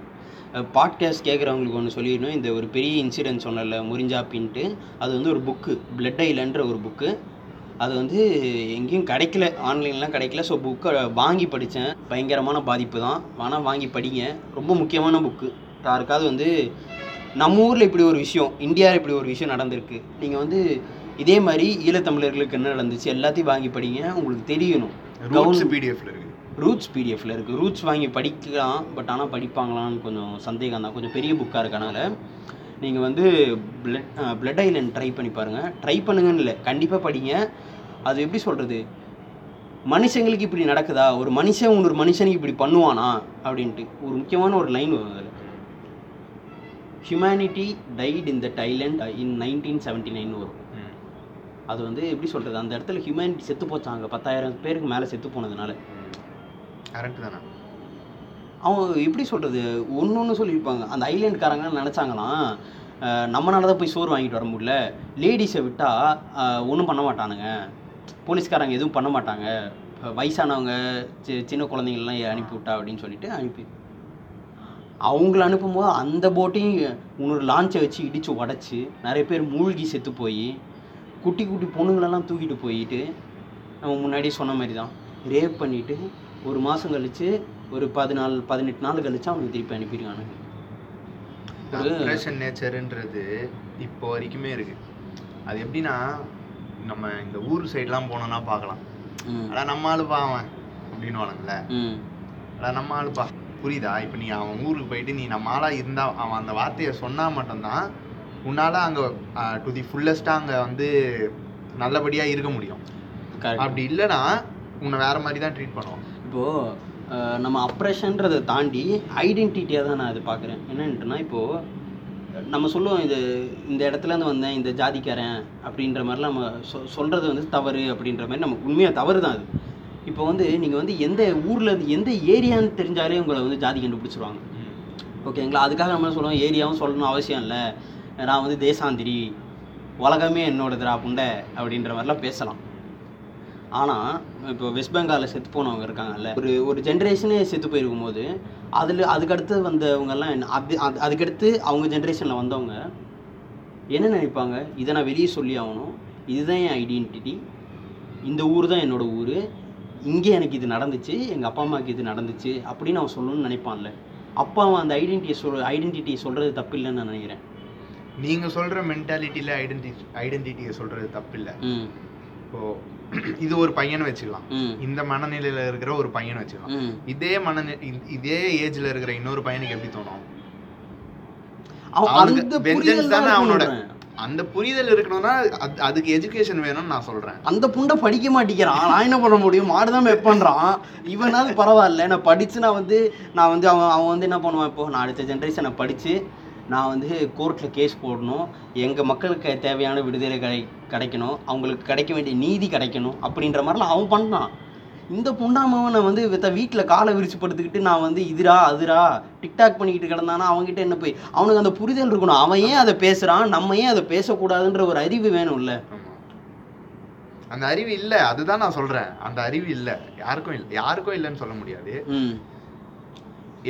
பாட்காஸ்ட் கேட்குறவங்களுக்கு ஒன்று சொல்லிடணும். இந்த ஒரு பெரிய இன்சிடென்ட் சொன்னல முறிஞ்சாப்பின்ட்டு அது வந்து ஒரு புக்கு பிளட் ஐலன்ற ஒரு புக்கு அது வந்து எங்கேயும் கிடைக்கல. ஆன்லைன்லாம் கிடைக்கல. ஸோ புக்கை வாங்கி படித்தேன் பயங்கரமான பாதிப்பு தான். ஆனால் வாங்கி படிங்க. ரொம்ப முக்கியமான புக்கு யாருக்காவது வந்து நம்ம ஊரில் இப்படி ஒரு விஷயம் இந்தியாவில் இப்படி ஒரு விஷயம் நடந்திருக்கு. நீங்கள் வந்து இதே மாதிரி ஈழத்தமிழர்களுக்கு என்ன நடந்துச்சு? எல்லாத்தையும் வாங்கி படிங்க. உங்களுக்கு தெரியணும். பிடிஎஃப்ல இருக்கு. ரூட்ஸ் பிடிஎஃப்ல இருக்குது ரூட்ஸ் வாங்கி படிக்கலாம் பட் ஆனால் படிப்பாங்களான்னு கொஞ்சம் சந்தேகம் தான். கொஞ்சம் பெரிய புக்காக இருக்கனால. நீங்கள் வந்து பிளட் பிளட் ஐலண்ட் ட்ரை பண்ணி பாருங்கள் ட்ரை பண்ணுங்கன்னு இல்லை. கண்டிப்பாக படிங்க. அது எப்படி சொல்கிறது மனுஷங்களுக்கு இப்படி நடக்குதா? ஒரு மனுஷன் இன்னொரு மனுஷனுக்கு இப்படி பண்ணுவானா? அப்படின்ட்டு. ஒரு முக்கியமான ஒரு லைன் வரும் அதில். Humanity tied in that island in nineteen seventy nine வரும். அது வந்து எப்படி சொல்கிறது அந்த இடத்துல ஹியூமனிட்டி செத்து போச்சாங்க. பத்தாயிரம் பேருக்கு மேலே செத்து போனதுனால. கரெக்ட் தானே? அவங்க எப்படி சொல்கிறது ஒன்று ஒன்று சொல்லியிருப்பாங்க. அந்த ஐலேண்ட்காரங்க நினச்சாங்களாம். நம்மளால தான் போய் சோறு வாங்கிட்டு வர முடியல. லேடிஸை விட்டால் ஒன்றும் பண்ண மாட்டானுங்க. போலீஸ்காரங்க எதுவும் பண்ண மாட்டாங்க. வயசானவங்க சி சின்ன குழந்தைங்கள்லாம் அனுப்பி விட்டா அப்படின்னு சொல்லிட்டு அனுப்பி அவங்கள அனுப்பும்போது அந்த போட்டையும் இன்னொரு லான்ச்சை வச்சு இடித்து உடச்சி நிறைய பேர் மூழ்கி செத்து போய் குட்டி குட்டி பொண்ணுங்களெல்லாம் தூக்கிட்டு போயிட்டு நம்ம முன்னாடியே சொன்ன மாதிரி தான். ரேப் பண்ணிவிட்டு ஒரு மாதம் கழித்து ஒரு பதினாலு பதினெட்டு நாள் கழிச்சு அவனுக்கு திருப்பி அனுப்பிடுவானுங்க ஆப்ரேஷன் நேச்சருன்றது இப்போ வரைக்குமே இருக்கு. அது எப்படின்னா நம்ம இந்த ஊர் சைட்லாம் போனோம்னா பார்க்கலாம். அடா நம்ம ஆளுப்பா அவன் அப்படின்னு வானுங்களே அடா நம்ம ஆளுப்பா புரியுதா? இப்போ நீ அவன் ஊருக்கு போயிட்டு நீ நம்ம ஆளா இருந்தா அவன் அந்த வார்த்தையை சொன்னா மட்டும்தான் உன்னால அங்க டு தி ஃபுல்லஸ்டா அங்க வந்து நல்லபடியா இருக்க முடியும். அப்படி இல்லைன்னா உன்னை வேற மாதிரி தான் ட்ரீட் பண்ணுவோம் இப்போது நம்ம அப்ரேஷன்றதை தாண்டி ஐடென்டிட்டியாக தான் நான் அது பார்க்குறேன். என்னன்ட்டுனா இப்போது நம்ம சொல்லுவோம் இது இந்த இடத்துல இருந்து வந்தேன் இந்த ஜாதிக்காரன் அப்படின்ற மாதிரிலாம் நம்ம சொ சொல்கிறது வந்து தவறு அப்படின்ற மாதிரி நமக்கு உண்மையாக தவறு தான் அது. இப்போ வந்து நீங்கள் வந்து எந்த ஊரில் இருந்து எந்த ஏரியான்னு தெரிஞ்சாலே உங்களை வந்து ஜாதி கண்டுபிடிச்சிருவாங்க. ஓகேங்களா அதுக்காக நம்ம சொல்லுவோம் ஏரியாவும் சொல்லணும் அவசியம் இல்லை. நான் வந்து தேசாந்திரி உலகமே என்னோடதுடா புண்டை அப்படின்ற மாதிரிலாம் பேசலாம். ஆனால் இப்போ வெஸ்ட் பெங்காலில் செத்து போனவங்க இருக்காங்கல்ல ஒரு ஒரு ஜென்ரேஷனே செத்து போயிருக்கும் போது அதில் அதுக்கடுத்து வந்தவங்கெல்லாம் அது அது அதுக்கடுத்து அவங்க ஜென்ரேஷனில் வந்தவங்க என்ன நினைப்பாங்க? இதை நான் வெளியே சொல்லி ஆகணும். இதுதான் என் ஐடென்டிட்டி இந்த ஊர் தான் என்னோட ஊர். இங்கே எனக்கு இது நடந்துச்சு எங்கள் அப்பா அம்மாவுக்கு இது நடந்துச்சு அப்படின்னு அவன் சொல்லணும்னு நினைப்பான்ல. அப்போ அவன் அந்த ஐடென்டிட்டியை சொல் ஐடென்டிட்டியை சொல்கிறது தப்பு இல்லைன்னு நான் நினைக்கிறேன். நீங்க சொல்ற மென்டாலிட்டியில ஐடென்டி ஐடென்டிட்டியை சொல்றது தப்பு இல்ல ம். இப்போ இது ஒரு பையனை வச்சுக்கலாம். இந்த மனநிலையில இருக்கிற ஒரு பையனை வச்சுக்கலாம். இதே மனநிலை இதே ஏஜ்ல இருக்கிற இன்னொரு பையனுக்கு எப்படி தோணும்? அவனுக்கு தான் அவனோட. அந்த புரிதல் இருக்கணும்னா அது- அதுக்கு எஜுகேஷன் வேணும்னு நான் சொல்றேன். அந்த புண்டை படிக்க மாட்டேங்கிறான். நான் என்ன பண்ண முடியும்? மாடு தான் வெப்பன்றான் இவனாவது பரவாயில்ல. நான் படித்து நான் வந்து நான் வந்து அவன் அவன் வந்து என்ன பண்ணுவான் இப்போ? நான் அடுத்த ஜென்ரேஷனை படித்து நான் வந்து கோர்ட்டில் கேஸ் போடணும். எங்கள் மக்களுக்கு தேவையான விடுதலை கிடை கிடைக்கணும். அவங்களுக்கு கிடைக்க வேண்டிய நீதி கிடைக்கணும். அப்படின்ற மாதிரிலாம் அவன் பண்ணான். இந்த புண்டாமவனை வந்து வித்த வீட்டில் காலை விரிச்சு படுத்துக்கிட்டு நான் வந்து இதுடா அதுடா டிக்டாக் பண்ணிக்கிட்டு கிடந்தானா அவன்கிட்ட என்ன போய்? அவனுக்கு அந்த புரிதல் இருக்கணும். அவன் ஏன் அதை பேசுகிறான் நம்ம ஏன் அதை பேசக்கூடாதுன்ற ஒரு அறிவு வேணும்ல. அந்த அறிவு இல்ல. அதுதான் நான் சொல்றேன். அந்த அறிவு இல்ல. யாருக்கும் இல்ல. யாருக்கும் இல்லைன்னு சொல்ல முடியாது.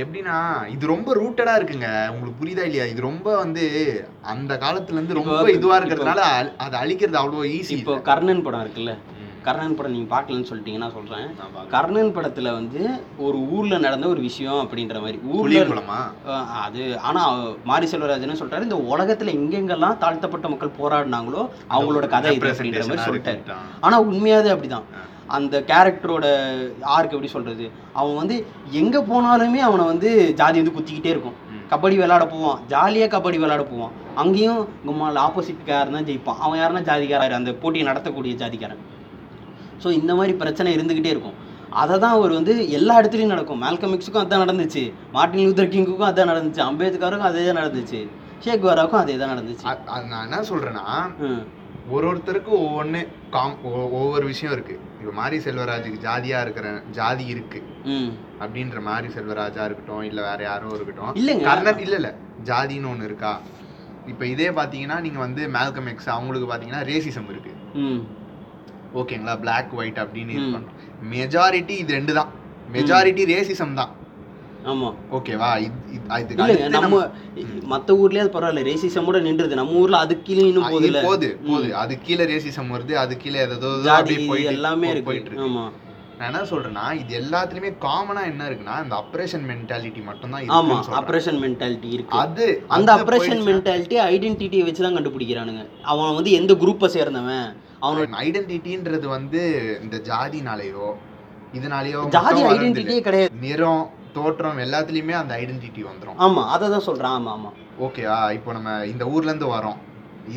எப்படின்னா இது ரொம்ப ரூட்டடா இருக்குங்க. உங்களுக்கு புரியுதா இல்லையா? இது ரொம்ப வந்து அந்த காலத்துல இருந்து ரொம்ப இதுவா இருக்கிறதுனால அதை அழிக்கிறது அவ்வளோ ஈஸி இப்போ கர்ணன் படம் இருக்குல்ல? கர்ணன் படம் நீங்கள் பார்க்கலன்னு சொல்லிட்டீங்கன்னா சொல்கிறேன் கர்ணன் படத்தில் வந்து ஒரு ஊரில் நடந்த ஒரு விஷயம் அப்படின்ற மாதிரி. ஊரில் அது ஆனால் மாரி செல்வராஜன் சொல்லிட்டாரு இந்த உலகத்தில் எங்கெங்கெல்லாம் தாழ்த்தப்பட்ட மக்கள் போராடினாங்களோ அவங்களோட கதை இது அப்படின்ற மாதிரி சொல்லிட்டாரு. ஆனால் உண்மையாவே அப்படிதான். அந்த கேரக்டரோட ஆர்க்கு எப்படி சொல்கிறது அவன் வந்து எங்கே போனாலுமே அவனை வந்து ஜாதி வந்து குத்திக்கிட்டே இருக்கும். கபடி விளையாட போவான். ஜாலியாக கபடி விளையாட போவான். அங்கேயும் கும்மால் ஆப்போசிட்காரன் தான் ஜெயிப்பான். அவன் யாருன்னா ஜாதிக்காரன். அந்த போட்டியை நடத்தக்கூடிய ஜாதிக்காரன். ஸோ இந்த மாதிரி பிரச்சனை இருந்துக்கிட்டே இருக்கும். அதை தான் அவர் வந்து எல்லா இடத்துலையும் நடக்கும். மேல்கம் மிக்ஸுக்கும் அதான் நடந்துச்சு. மார்ட்டின் லூதர் கிங்குக்கும் அதான் நடந்துச்சு. அம்பேத்கருக்கும் அதே தான் நடந்துச்சு. ஷேக் வாராவுக்கும் அதே தான் நடந்துச்சு. நான் என்ன சொல்றேன்னா ம். ஒரு ஒருத்தருக்கும் ஒவ்வொன்று காம் ஒவ்வொரு விஷயம் இருக்கு. இப்போ மாரி செல்வராஜுக்கு ஜாதியா இருக்கிற ஜாதி இருக்கு. அப்படின்ற மாரி செல்வராஜா இருக்கட்டும் இல்ல வேற யாரோ இருக்கட்டும். இல்லைங்க. கர்ணன் இல்ல இல்ல. ஜாதின்னு ஒண்ணு இருக்கா? இப்போ இதே பாத்தீங்கன்னா நீங்க வந்து மேல்கம் எக்ஸ் அவங்களுக்கு பாத்தீங்கன்னா ரேசிசம் இருக்கு. ஓகேங்களா? Black ஒயிட் அப்படின்னு மெஜாரிட்டி இது ரெண்டு தான். மெஜாரிட்டி ரேசிசம் தான். ஆமாம் ஓகேவா இது நம்ம மற்ற ஊர்லயே அது பரவாயில்ல ரேசிசமோட நின்றுது. நம்ம ஊர்ல அதுக்கு கீழே இன்னும் போகுது போகுது போகுது. அது கீழே ரேசிசம் வருது அது கீழே ஏதோ எல்லாமே இருக்கு. போயிட்டு இருக்கு. ஆமா. நான் என்ன சொல்றேன்னா இது எல்லாத்துலயுமே காமனா என்ன இருக்குன்னா இந்த அப்ரேஷன் மென்டாலிட்டி மட்டும் தான் ஆமா. அப்ரேஷன் மென்டாலிட்டி இருக்கு. அது அந்த அது அப்ரேஷன் மென்டாலிட்டி ஐடென்டிட்டியை வச்சு தான் கண்டுபிடிக்கிறானுங்க. அவன் வந்து எந்த குரூப்பை சேர்ந்தவன்? அவனோட ஐடென்டிட்டின்றது வந்து இந்த ஜாதினாலேயோ இதனாலேயோ ஜாதி ஐடென்டிட்டியே கிடையாது. நிறம் தோற்றம் எல்லாத்துலயுமே அந்த ஐடென்டிட்டி வந்துரும். ஆமா அதை தான் சொல்றேன். ஆமா ஆமா. ஓகேவா இப்போ நம்ம இந்த ஊர்ல இருந்து வரோம்.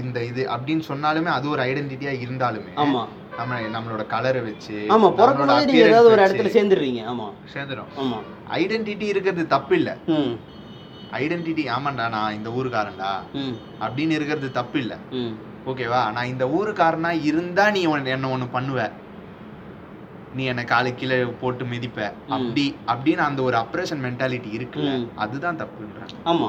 இந்த இது அப்படின்னு சொன்னாலுமே அது ஒரு ஐடென்டிட்டியா இருந்தாலுமே ஆமா. நம்ம நம்மளோட கலரை வச்சு ஆமா பிறக்கும் நம்மளோட போதே நீங்க ஏதாவது ஒரு இடத்துல சேர்ந்துடுறீங்க. ஆமா. சேர்ந்துரும். ஆமா. ஐடென்டிட்டி இருக்கிறது தப்பு இல்ல ஐடென்டிட்டி ஆமாண்டா நான் இந்த ஊருக்காரன்டா அப்படின்னு இருக்கிறது தப்பு இல்ல ஓகேவா நான் இந்த ஊருக்காரனா இருந்தா நீ என்ன ஒண்ணு பண்ணுவ. நீ என்னை காலு கீழே போட்டு மிதிப்ப. அப்படி அப்படின்னு அந்த ஒரு அப்ரேஷன் மென்டாலிட்டி இருக்குல்ல. அதுதான் தப்புன்றேன் ஆமா.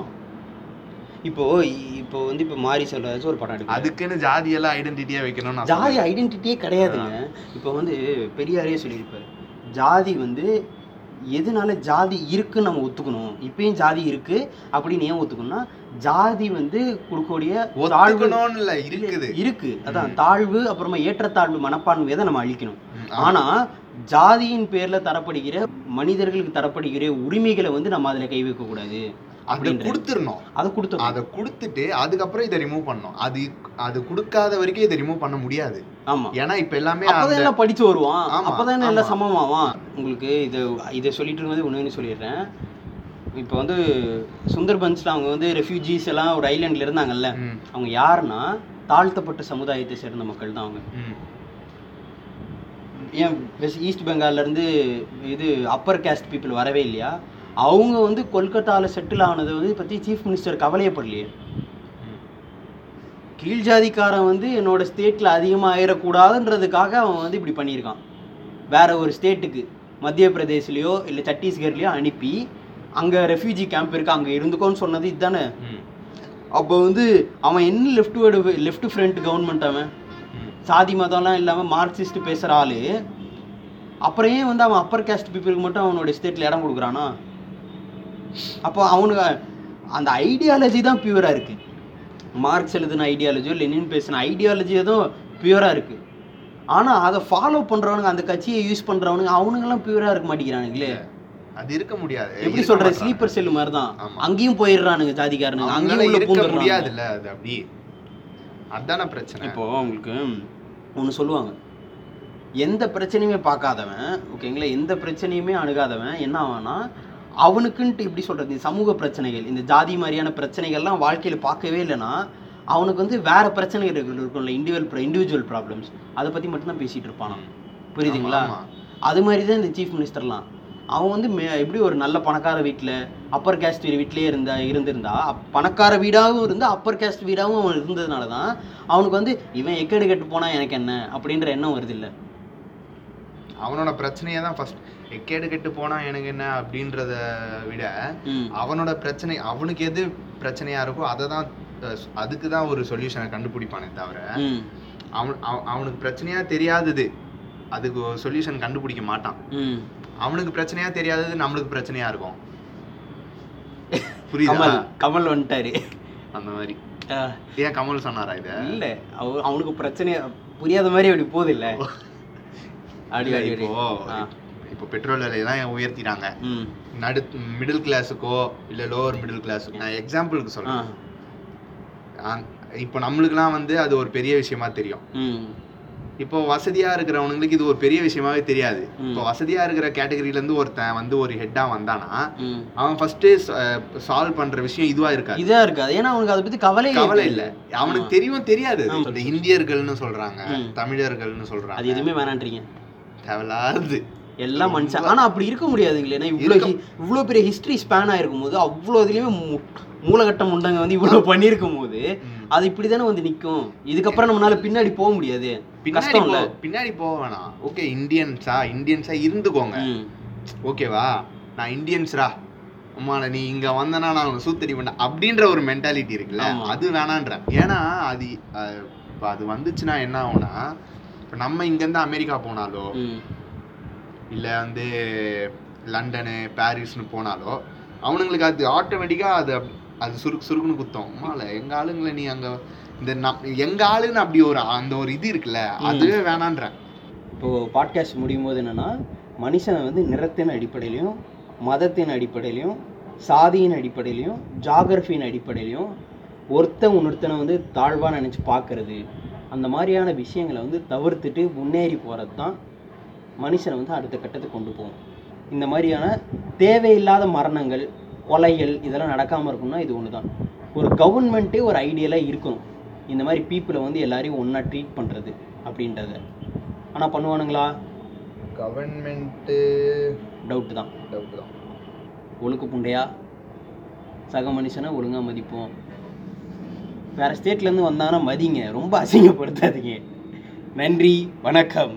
இப்போ இப்போ வந்து இப்போ மாரி சொல்றாச்சு ஒரு படம் எடுக்கும் அதுக்குன்னு ஜாதியெல்லாம் ஐடென்டிட்டியா வைக்கணும்னு ஜாதி. ஐடென்டிட்டியே கிடையாதுங்க. இப்போ வந்து பெரியாரே சொல்லியிருப்பாரு. ஜாதி வந்து எதனால ஜாதி இருக்குன்னு நம்ம ஒத்துக்கணும். இப்பயும் ஜாதி இருக்கு. அப்படின்னு ஏன் ஒத்துக்கணும்னா ஜாதி வந்து கொடுக்கக்கூடிய தாழ்வு இல்ல இருக்குது. இருக்கு அதான். தாழ்வு அப்புறமா ஏற்றத்தாழ்வு மனப்பான்மையை தான் நம்ம அழிக்கணும். ஆனா ஜாதியின் பேர்ல தரப்படுகிற மனிதர்களுக்கு தரப்படுகிற உரிமைகளை வந்து நம்ம அதுல கை வைக்க கூடாது அதை அப்படின்ற கொடுத்துடணும். அதை கொடுத்தோம் அதை கொடுத்துட்டு அதுக்கப்புறம் இதை ரிமூவ் பண்ணணும். அது அது கொடுக்காத வரைக்கும் இதை ரிமூவ் பண்ண முடியாது. ஆமா. ஏன்னா இப்ப எல்லாமே அப்பதான் படிச்சு வருவான். அப்பதான் எல்லாம். சமமாவான். உங்களுக்கு இது இதை சொல்லிட்டு இருக்கும்போது ஒன்று சொல்லிடுறேன். இப்போ வந்து சுந்தர்பன்ஸ்ல அவங்க வந்து ரெஃப்யூஜிஸ் எல்லாம் ஒரு ஐலாண்ட்ல இருந்தாங்கல்ல. அவங்க யாருன்னா தாழ்த்தப்பட்ட சமுதாயத்தை சேர்ந்த மக்கள் தான் அவங்க. ஏன் வெஸ்ட் ஈஸ்ட் பெங்கால்ல இருந்து இது அப்பர் கேஸ்ட் பீப்புள் வரவே இல்லையா? அவங்க வந்து கொல்கத்தாவில் செட்டில் ஆனதை வந்து பற்றி சீஃப் மினிஸ்டர் கவலையப்படலையே. கீழ் ஜாதிக்காரன் வந்து என்னோட ஸ்டேட்டில் அதிகமாக ஆயிடக்கூடாதுன்றதுக்காக அவன் வந்து இப்படி பண்ணியிருக்கான். வேற ஒரு ஸ்டேட்டுக்கு மத்திய பிரதேஷ்லேயோ இல்லை சத்தீஸ்கர்லேயோ அனுப்பி அங்கே ரெஃப்யூஜி கேம்ப் இருக்கு அங்கே இருந்துக்கோன்னு சொன்னது இதுதானே அப்போ வந்து அவன் என்ன left word left front government அவன்? சாதி மதம்லாம் இல்லாமல் மார்க்சிஸ்ட் பேசுகிற ஆளு அப்புறம் ஏன் வந்து அவன் அப்பர் கேஸ்ட் பீப்புளுக்கு மட்டும் அவனோட ஸ்டேட்டில் இடம் கொடுக்குறானா? அப்போ அவனுக்கு அந்த ஐடியாலஜி தான் பியூராக இருக்கு. மார்க்ஸ் எழுதின ஐடியாலஜியோ லெனின் பேசின ஐடியாலஜியோ தான் பியூராக இருக்கு. ஆனால் அதை ஃபாலோ பண்ணுறவனுங்க அந்த கட்சியை யூஸ் பண்ணுறவனுங்க அவனுங்கெல்லாம் பியூராக இருக்க மாட்டேங்கிறானுங்களே. அது இருக்க முடியாது. எப்படி சொல்ற. ஸ்லீப்பர் செல் மாதிரி தான். அங்கேயும் போயிடுறானுங்க ஜாதிக்காரனுங்க அங்கேயும் இருக்க பூந்துடுறானுங்க. முடியாதுல்ல அது அப்படி. அதான பிரச்சனை. இப்போ உங்களுக்கு ஒன்று சொல்லுவாங்க. எந்த பிரச்சனையுமே பார்க்காதவன் ஓகேங்களா? எந்த பிரச்சனையுமே அணுகாதவன் என்ன ஆவானா அவனுக்குன்ட்டு எப்படி சொல்றது? இந்த சமூக பிரச்சனைகள் இந்த ஜாதி மாதிரியான பிரச்சனைகள்லாம் வாழ்க்கையில் பார்க்கவே இல்லைன்னா அவனுக்கு வந்து வேற பிரச்சனைகள் இருக்கு- இருக்கும்ல இண்டிவிஜுவல் இண்டிவிஜுவல் ப்ராப்ளம்ஸ் அதை பற்றி மட்டும்தான் பேசிட்டு இருப்பான் புரியுதுங்களா. அது மாதிரி தான் இந்த சீஃப் மினிஸ்டர்லாம் அவன் வந்து மே- எப்படி ஒரு நல்ல பணக்கார வீட்டில் அப்பர் கேஸ்ட் வீட்லேயே இருந்தா இருந்திருந்தா பணக்கார வீடாகவும் இருந்து அப்பர் கேஸ்ட் வீடாகவும் அவன் இருந்ததுனால தான் அவனுக்கு வந்து இவன் எக்கேடு கெட்டு போனால் எனக்கு என்ன? அப்படின்ற எண்ணம் வருது இல்லை. அவனோட பிரச்சனையை தான் ஃபர்ஸ்ட் எக்கேடு கெட்டு போனா எனக்கு என்ன? அப்படின்றத விட அவனோட பிரச்சனை அவனுக்கு எது பிரச்சனையா இருக்கோ அதை தான் அதுக்கு தான் ஒரு சொல்யூஷனை கண்டுபிடிப்பானே தவிர அவன் அவ- அவனுக்கு பிரச்சனையா தெரியாதது அதுக்கு ஒரு சொல்யூஷன் கண்டுபிடிக்க மாட்டான். அவனுக்கு பிரச்சனையா தெரியாதது நம்மளுக்கு பிரச்சனையா இருக்கும். புரியுதா? கமல் வந்துட்டாரு. அந்த மாதிரி. ஏன் கமல் சொன்னாரா இத? இல்ல அவ அவனுக்கு பிரச்சனை புரியாத மாதிரி அப்படி போகுது இல்ல. அப்படி இப்போ. இப்போ பெட்ரோல் விலையெல்லாம் உயர்த்திட்டாங்க. நடு மிடில் கிளாஸுக்கோ இல்ல லோவர் மிடில் கிளாஸுக்கோ நான் எக்ஸாம்பிளுக்கு ஆ- இப்போ நம்மளுக்குலாம் வந்து அது ஒரு பெரிய விஷயமா தெரியும். இப்போ வசதியா இருக்கிறவனுங்களுக்கு இது ஒரு பெரிய விஷயமாவே தெரியாது. இப்போ வசதியா இருக்கிற கேட்டகரியில இருந்து ஒருத்தன் வந்து ஒரு ஹெட்டா வந்தானா அவன் ஃபர்ஸ்ட் சால்வ் பண்ற விஷயம் இதுவா இருக்காது. இதா இருக்காது. ஏன்னா அவனுக்கு அதை பத்தி கவலை கவலை இல்ல. அவனுக்கு தெரியும் தெரியாது. இந்தியர்கள்னு சொல்றாங்க. தமிழர்கள்னு அது சொல்றாங்க எதுவுமே வேணான்றீங்க. தேவையில்லாது எல்லாம் மனுஷன். ஆனா அப்படி இருக்க முடியாதுங்களே. ஏன்னா இவ்வளோ இவ்வளோ பெரிய ஹிஸ்டரி ஸ்பேன் ஆயிருக்கும் போது அவ்வளோ இதுலயுமே மூ- மூலகட்ட முண்டங்க வந்து இவ்வளோ பண்ணியிருக்கும் போது அது இப்படிதானே வந்து நிக்கும். இதுக்கப்புறம் நம்மளால பின்னாடி போக முடியாது. கஷ்டம் இல்ல. பின்னாடி போக வேணாம். ஓகே இந்தியன்ஸா இந்தியன்ஸா இருந்துக்கோங்க. ஓகேவா நான் இந்தியன்ஸ்ரா அம்மா நீ இங்க வந்தனா நான் உன்னை சூத்தடி பண்ண அப்படின்ற ஒரு மென்டாலிட்டி இருக்குல்ல. அது வேணான்றேன். ஏன்னா அது இப்ப அது வந்துச்சுன்னா என்ன ஆகும்னா இப்ப நம்ம இங்க இருந்து அமெரிக்கா போனாலோ இல்ல வந்து லண்டனு பாரிஸ்னு போனாலோ அவனுங்களுக்கு அது ஆட்டோமேட்டிக்கா அது அது சுருக்கு சுருக்குன்னு குத்தம். அம்மால எங்க ஆளுங்களை நீ அங்க இந்த நம் எங்க ஆளுன்னு அப்படி ஒரு அந்த ஒரு இது இருக்குல்ல அதுவே வேணான்றேன். இப்போ பாட்காஸ்ட் முடியும் போது என்னன்னா மனுஷனை வந்து நிறத்தின் அடிப்படையிலையும் மதத்தின் அடிப்படையிலையும் சாதியின் அடிப்படையிலையும் ஜாகிரஃபியின் அடிப்படையிலையும் ஒருத்தன் இன்னொருத்தனை வந்து தாழ்வாக நினச்சி பார்க்கறது அந்த மாதிரியான விஷயங்களை வந்து தவிர்த்துட்டு முன்னேறி போகிறது தான் மனுஷனை வந்து அடுத்த கட்டத்துக்கு கொண்டு போகும். இந்த மாதிரியான தேவையில்லாத மரணங்கள் கொலைகள் இதெல்லாம் நடக்காமல் இருக்கணும்னா இது ஒன்று தான் ஒரு கவர்மெண்ட்டே ஒரு ஐடியலாக இருக்கணும். இந்த மாதிரி பீப்புளை வந்து எல்லாரையும் ஒன்றா ட்ரீட் பண்ணுறது அப்படின்றத. ஆனால் பண்ணுவானுங்களா? கவர்மெண்ட்டு டவுட்டு தான். டவுட் தான். ஒழுக்கு புண்டையா? சக மனுஷனை ஒழுங்காக மதிப்போம். வேறு ஸ்டேட்லேருந்து வந்தாங்கன்னா மதிங்க. ரொம்ப அசிங்கப்படுத்தாதீங்க. நன்றி வணக்கம்.